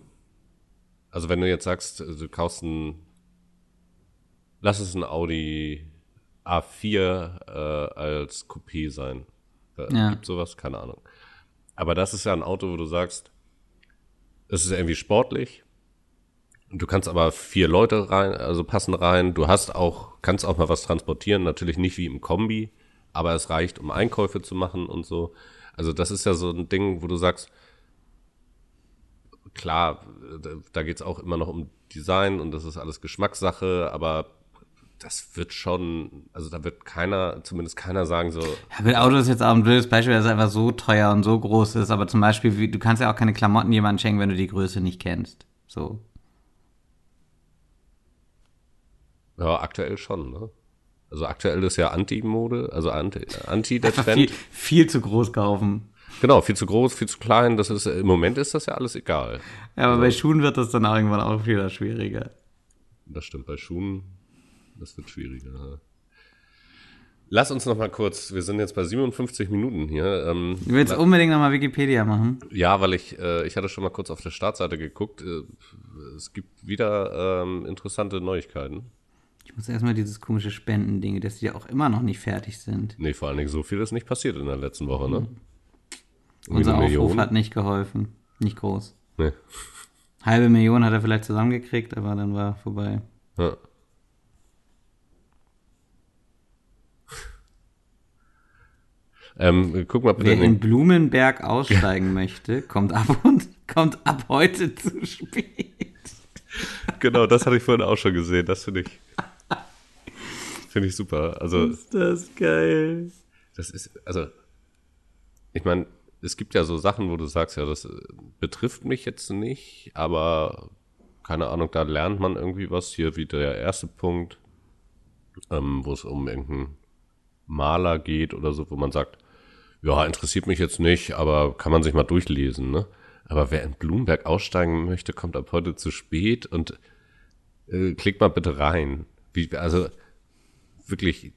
Also wenn du jetzt sagst, du kaufst ein, lass es ein Audi A4 äh, als Coupé sein. Da ja. Gibt sowas? Keine Ahnung. Aber das ist ja ein Auto, wo du sagst, es ist irgendwie sportlich. Du kannst aber vier Leute rein, also passen rein. Du hast auch, kannst auch mal was transportieren. Natürlich nicht wie im Kombi aber es reicht, um Einkäufe zu machen und so. Also das ist ja so ein Ding, wo du sagst, klar, da geht es auch immer noch um Design und das ist alles Geschmackssache, aber das wird schon, also da wird keiner, zumindest keiner sagen so. Ja, mit Auto ist jetzt auch ein blödes Beispiel, dass es einfach so teuer und so groß ist, aber zum Beispiel, wie, du kannst ja auch keine Klamotten jemandem schenken, wenn du die Größe nicht kennst. So. Ja, aktuell schon, ne? Also aktuell ist ja Anti-Mode, also Anti, Anti der Trend. Viel, viel zu groß kaufen. Genau, viel zu groß, viel zu klein. Das ist, Im Moment ist das ja alles egal. Ja, aber also, bei Schuhen wird das dann irgendwann auch wieder schwieriger. Das stimmt, bei Schuhen, das wird schwieriger. Lass uns noch mal kurz, wir sind jetzt bei 57 Minuten hier. Ähm, du willst la- unbedingt noch mal Wikipedia machen? Ja, weil ich, äh, ich hatte schon mal kurz auf der Startseite geguckt. Äh, es gibt wieder ähm, interessante Neuigkeiten. Ich muss erstmal dieses komische Spendending, dass die ja auch immer noch nicht fertig sind. Nee, vor allen Dingen so viel ist nicht passiert in der letzten Woche, ne? Mhm. Unser Aufruf Million. hat nicht geholfen. Nicht groß. Nee. Halbe Million hat er vielleicht zusammengekriegt, aber dann war vorbei. Ja. Ähm, guck mal bitte. Wer in Blumenberg aussteigen möchte, kommt ab und kommt ab heute zu spät. Genau, das hatte ich vorhin auch schon gesehen. Das finde ich. Finde ich super. Also, ist das geil. Das ist, also, ich meine, es gibt ja so Sachen, wo du sagst, ja, das äh, betrifft mich jetzt nicht, aber keine Ahnung, da lernt man irgendwie was. Hier wieder der erste Punkt, ähm, wo es um irgendeinen Maler geht oder so, wo man sagt, ja, interessiert mich jetzt nicht, aber kann man sich mal durchlesen, ne? Aber wer in Bloomberg aussteigen möchte, kommt ab heute zu spät und äh, klickt mal bitte rein. Wie, also, wirklich,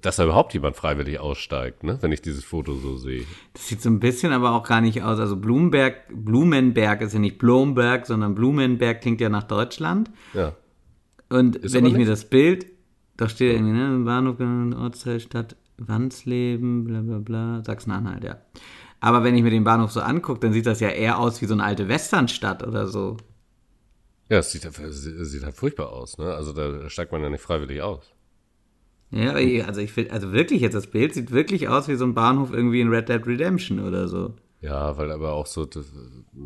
dass da überhaupt jemand freiwillig aussteigt, ne? wenn ich dieses Foto so sehe. Das sieht so ein bisschen aber auch gar nicht aus. Also Blumenberg, Blumenberg ist ja nicht Blomberg, sondern Blumenberg klingt ja nach Deutschland. Ja. Und ist wenn ich nicht? mir das Bild, da steht irgendwie, ne, Bahnhof, Ortsteil, Stadt, Wandsleben, bla bla bla, Sachsen-Anhalt, ja. Aber wenn ich mir den Bahnhof so angucke, dann sieht das ja eher aus wie so eine alte Westernstadt oder so. Ja, es sieht, sieht halt furchtbar aus, ne? Also da steigt man ja nicht freiwillig aus. Ja, also ich finde, also wirklich jetzt, das Bild sieht wirklich aus wie so ein Bahnhof irgendwie in Red Dead Redemption oder so. Ja, weil aber auch so,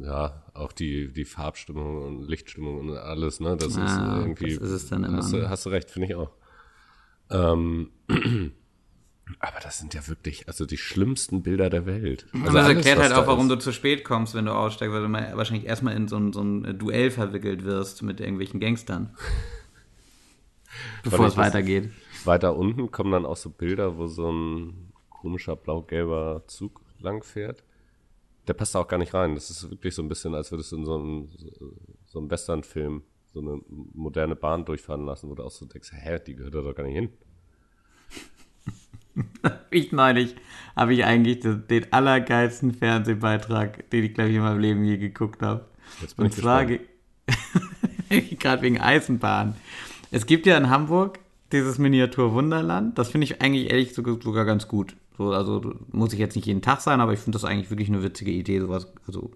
ja, auch die, die Farbstimmung und Lichtstimmung und alles, ne? Das ah, ist irgendwie. Das ist es dann immer. Hast, du, hast du recht, finde ich auch. Ähm, aber das sind ja wirklich, also die schlimmsten Bilder der Welt. Also das erklärt halt auch, warum ist. du zu spät kommst, wenn du aussteigst, weil du mal wahrscheinlich erstmal in so ein, so ein Duell verwickelt wirst mit irgendwelchen Gangstern. bevor es weitergeht. Weiter unten kommen dann auch so Bilder, wo so ein komischer blau-gelber Zug langfährt. Der passt da auch gar nicht rein. Das ist wirklich so ein bisschen, als würdest du in so einem, so einem Western-Film so eine moderne Bahn durchfahren lassen, wo du auch so denkst, hä, die gehört da doch gar nicht hin. ich neulich habe ich eigentlich den allergeilsten Fernsehbeitrag, den ich, glaube ich, in meinem Leben je geguckt habe. Jetzt bin Und ich zwar gerade wegen Eisenbahn. Es gibt ja in Hamburg dieses Miniatur-Wunderland. Das finde ich eigentlich ehrlich sogar ganz gut. So, also muss ich jetzt nicht jeden Tag sein, aber ich finde das eigentlich wirklich eine witzige Idee, sowas. Also,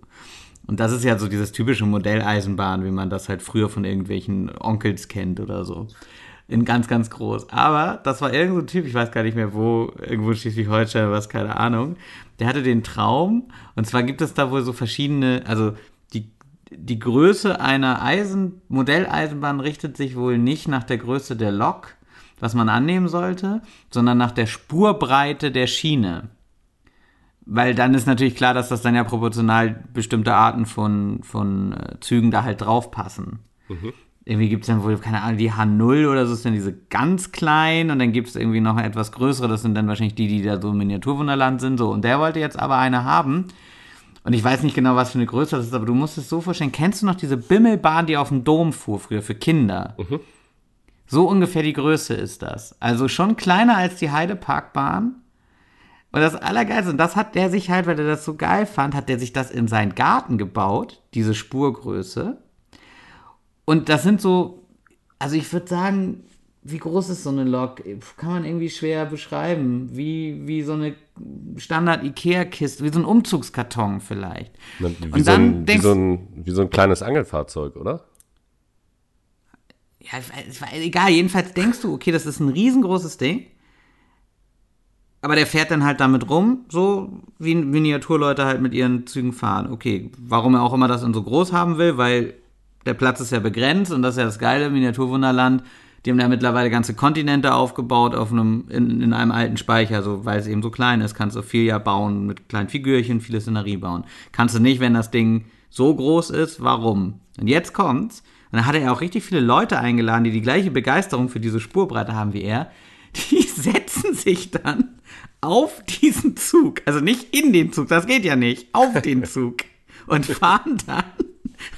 und das ist ja so dieses typische Modelleisenbahn, wie man das halt früher von irgendwelchen Onkels kennt oder so. In ganz, ganz groß. Aber das war irgendein so Typ, ich weiß gar nicht mehr wo, irgendwo in Schleswig-Holstein, was, keine Ahnung. Der hatte den Traum, und zwar gibt es da wohl so verschiedene, also die Größe einer Eisen Modelleisenbahn richtet sich wohl nicht nach der Größe der Lok, was man annehmen sollte, sondern nach der Spurbreite der Schiene. Weil dann ist natürlich klar, dass das dann ja proportional bestimmte Arten von, von äh, Zügen da halt draufpassen. Mhm. Irgendwie gibt es dann wohl, keine Ahnung, die H0 oder so ist dann diese ganz kleinen und dann gibt es irgendwie noch etwas größere, das sind dann wahrscheinlich die, die da so im Miniaturwunderland sind. So. Und der wollte jetzt aber eine haben, und ich weiß nicht genau, was für eine Größe das ist, aber du musst es so vorstellen. Kennst du noch diese Bimmelbahn, die auf dem Dom fuhr früher für Kinder? Mhm. So ungefähr die Größe ist das. Also schon kleiner als die Heideparkbahn. Und das Allergeilste, und das hat der sich halt, weil er das so geil fand, hat der sich das in seinen Garten gebaut, diese Spurgröße. Und das sind so, also ich würde sagen, wie groß ist so eine Lok? Kann man irgendwie schwer beschreiben. Wie, wie so eine Standard-Ikea-Kiste, wie so ein Umzugskarton vielleicht. Wie, und so ein, denkst, wie, so ein, wie so ein kleines Angelfahrzeug, oder? Ja, egal, jedenfalls denkst du, okay, das ist ein riesengroßes Ding. Aber der fährt dann halt damit rum, so wie Miniaturleute halt mit ihren Zügen fahren. Okay, warum er auch immer das dann so groß haben will, weil der Platz ist ja begrenzt und das ist ja das geile Miniaturwunderland die haben da mittlerweile ganze Kontinente aufgebaut auf einem, in, in einem alten Speicher, so, weil es eben so klein ist. Kannst du viel ja bauen, mit kleinen Figürchen, viele Szenerie bauen. Kannst du nicht, wenn das Ding so groß ist. Warum? Und jetzt kommt's. Und dann hat er auch richtig viele Leute eingeladen, die die gleiche Begeisterung für diese Spurbreite haben wie er. Die setzen sich dann auf diesen Zug. Also nicht in den Zug, das geht ja nicht. Auf den Zug. Und fahren dann,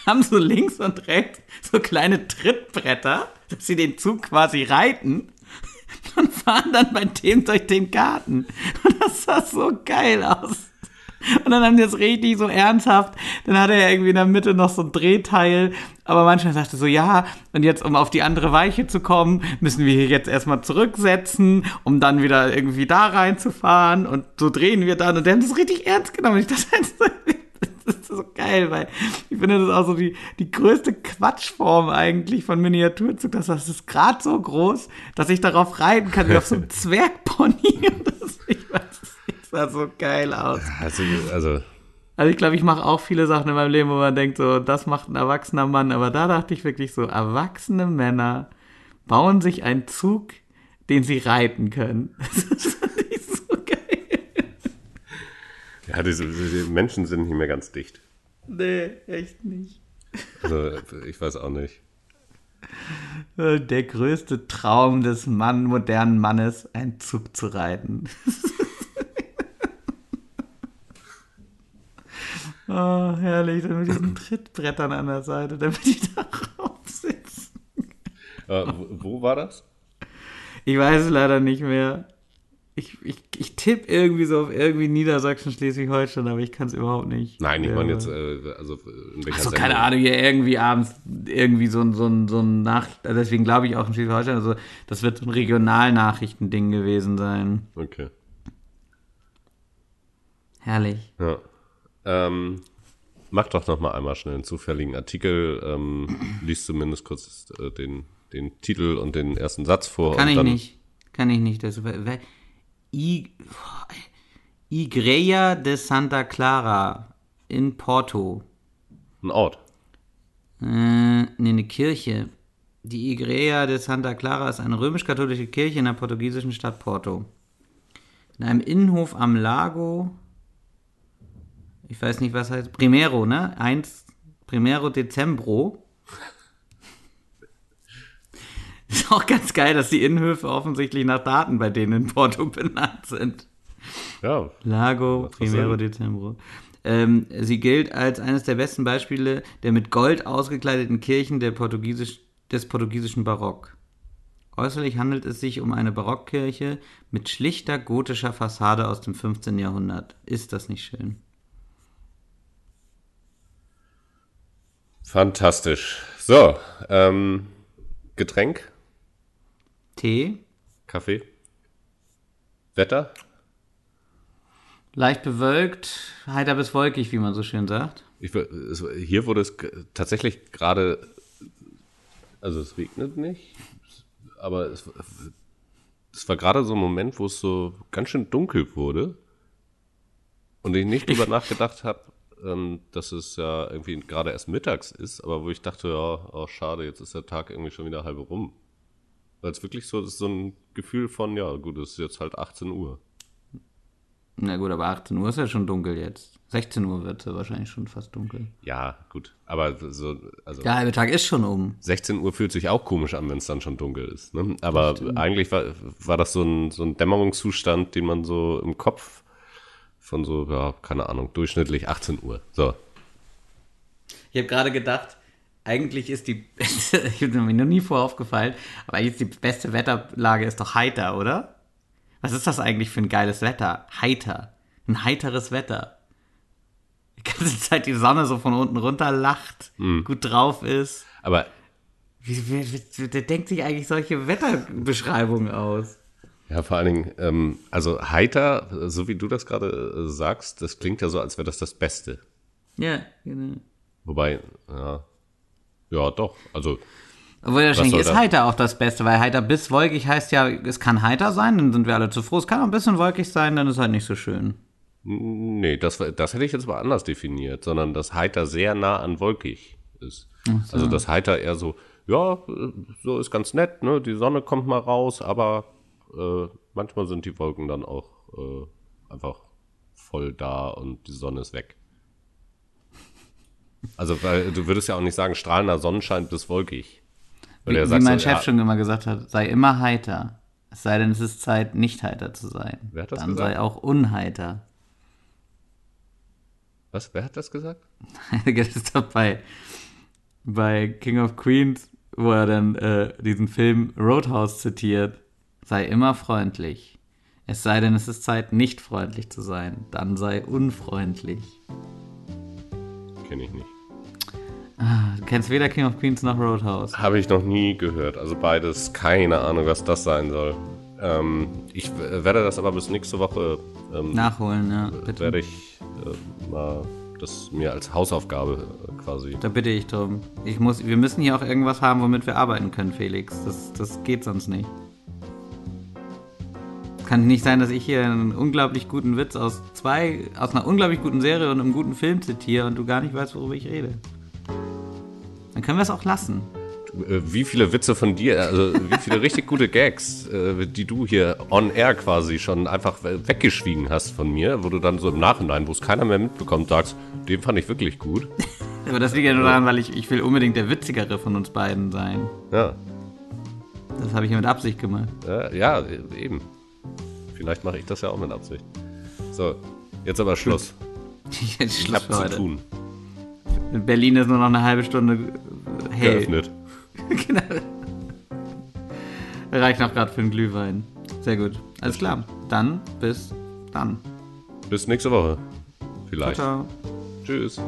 haben so links und rechts so kleine Trittbretter dass sie den Zug quasi reiten und fahren dann bei dem durch den Garten. Und das sah so geil aus. Und dann haben die das richtig so ernsthaft. Dann hat er ja irgendwie in der Mitte noch so ein Drehteil. Aber manchmal sagte so, ja, und jetzt, um auf die andere Weiche zu kommen, müssen wir hier jetzt erstmal zurücksetzen, um dann wieder irgendwie da reinzufahren. Und so drehen wir dann. Und der hat das richtig ernst genommen. Ich dachte, das ist so geil, weil ich finde das auch so die, die größte Quatschform eigentlich von Miniaturzug. Das, das ist gerade so groß, dass ich darauf reiten kann, wie auf so einem Zwergpony. Weiß, das sah so geil aus. Also, also also ich glaube, ich mache auch viele Sachen in meinem Leben, wo man denkt, so, das macht ein erwachsener Mann. Aber da dachte ich wirklich so, erwachsene Männer bauen sich einen Zug, den sie reiten können. Das Ja, diese, diese Menschen sind nicht mehr ganz dicht. Nee, echt nicht. Also, ich weiß auch nicht. Der größte Traum des Mann, modernen Mannes, einen Zug zu reiten. oh, herrlich, dann mit diesen Trittbrettern an der Seite, damit ich da raufsitze. Äh, wo war das? Ich weiß es leider nicht mehr ich, ich, ich tippe irgendwie so auf irgendwie Niedersachsen, Schleswig-Holstein, aber ich kann es überhaupt nicht. Nein, ich meine jetzt, äh, also in welcher Achso, keine Ahnung, hier irgendwie abends irgendwie so ein, so ein, so ein Nachricht, deswegen glaube ich auch in Schleswig-Holstein, also das wird so ein Regionalnachrichtending gewesen sein. Okay. Herrlich. Ja. Ähm, mach doch noch mal einmal schnell einen zufälligen Artikel, ähm, liest zumindest kurz äh, den, den Titel und den ersten Satz vor. Kann ich nicht. Kann ich nicht. Das, I, Igreja de Santa Clara in Porto. Ein Ort? Äh, nee, eine Kirche. Die Igreja de Santa Clara ist eine römisch-katholische Kirche in der portugiesischen Stadt Porto. In einem Innenhof am Lago, ich weiß nicht, was heißt, Primero, ne? Eins, Primero Dezembro. Ist auch ganz geil, dass die Innenhöfe offensichtlich nach Daten bei denen in Porto benannt sind. Ja. Lago Primero Dezembro. Ähm, sie gilt als eines der besten Beispiele der mit Gold ausgekleideten Kirchen der Portugiesisch, des portugiesischen Barock. Äußerlich handelt es sich um eine Barockkirche mit schlichter gotischer Fassade aus dem 15. Jahrhundert. Ist das nicht schön? Fantastisch. So, ähm, Getränk? Tee? Kaffee? Wetter? Leicht bewölkt, heiter bis wolkig, wie man so schön sagt. Ich, hier wurde es tatsächlich gerade, also es regnet nicht, aber es, es war gerade so ein Moment, wo es so ganz schön dunkel wurde und ich nicht drüber nachgedacht habe, ähm, dass es ja irgendwie gerade erst mittags ist, aber wo ich dachte, ja, oh, schade, jetzt ist der Tag irgendwie schon wieder halb rum. Weil es wirklich so, so ein Gefühl von, ja, gut, es ist jetzt halt 18 Uhr. Na gut, aber 18 Uhr ist ja schon dunkel jetzt. 16 Uhr wird es wahrscheinlich schon fast dunkel. Ja, gut. Aber so, also. Der halbe Tag ist schon um. 16 Uhr fühlt sich auch komisch an, wenn es dann schon dunkel ist. Ne? Aber eigentlich war, war das so ein, so ein Dämmerungszustand, den man so im Kopf von so, ja, keine Ahnung, durchschnittlich 18 Uhr. So. Ich habe gerade gedacht, eigentlich ist die beste, ich bin mir noch nie vor aufgefallen, aber eigentlich ist die beste Wetterlage ist doch heiter, oder? Was ist das eigentlich für ein geiles Wetter? Heiter. Ein heiteres Wetter. Die ganze Zeit die Sonne so von unten runter lacht, mhm. gut drauf ist. Aber. Wie, wie, wie, der denkt sich eigentlich solche Wetterbeschreibungen aus? Ja, vor allen Dingen, ähm, also heiter, so wie du das gerade äh, sagst, das klingt ja so, als wäre das das Beste. Ja, genau. Wobei, ja, ja, doch, also. Obwohl wahrscheinlich ist das? heiter auch das Beste, weil heiter bis wolkig heißt ja, es kann heiter sein, dann sind wir alle zu froh. Es kann auch ein bisschen wolkig sein, dann ist halt nicht so schön. Nee, das, das hätte ich jetzt mal anders definiert, sondern dass heiter sehr nah an wolkig ist. So. Also das heiter eher so, ja, so ist ganz nett, ne? Die Sonne kommt mal raus, aber äh, manchmal sind die Wolken dann auch äh, einfach voll da und die Sonne ist weg. Also, weil du würdest ja auch nicht sagen, strahlender Sonnenschein bis wolkig. Weil wie, wie mein so, Chef ja, schon immer gesagt hat, sei immer heiter. Es sei denn, es ist Zeit, nicht heiter zu sein. Wer hat das Dann gesagt? sei auch unheiter. Was? Wer hat das gesagt? das ist doch bei, bei King of Queens, wo er dann äh, diesen Film Roadhouse zitiert. Sei immer freundlich. Es sei denn, es ist Zeit, nicht freundlich zu sein. Dann sei unfreundlich. Kenne ich nicht. Ah, du kennst weder King of Queens noch Roadhouse. Habe ich noch nie gehört. Also beides, keine Ahnung, was das sein soll. Ähm, ich werde das aber bis nächste Woche ähm, nachholen, ja. Bitte. Werde ich äh, mal das mir als Hausaufgabe äh, quasi. Da bitte ich drum. Ich muss, wir müssen hier auch irgendwas haben, womit wir arbeiten können, Felix. Das, das geht sonst nicht. Kann nicht sein, dass ich hier einen unglaublich guten Witz aus zwei, aus einer unglaublich guten Serie und einem guten Film zitiere und du gar nicht weißt, worüber ich rede. Dann können wir es auch lassen. Äh, wie viele Witze von dir, also wie viele richtig gute Gags, äh, die du hier on air quasi schon einfach weggeschwiegen hast von mir, wo du dann so im Nachhinein, wo es keiner mehr mitbekommt, sagst, den fand ich wirklich gut. Aber das liegt ja nur daran, weil ich, ich will unbedingt der witzigere von uns beiden sein. Ja. Das habe ich ja mit Absicht gemacht. Ja, ja, eben. Vielleicht mache ich das ja auch mit Absicht. So, jetzt aber Schluss. Jetzt Schluss ich hab zu tun. In Berlin ist nur noch eine halbe Stunde hell. Geöffnet. genau. Reicht noch gerade für einen Glühwein. Sehr gut. Alles klar. Dann bis dann. Bis nächste Woche. Vielleicht. Ciao, ciao. Tschüss.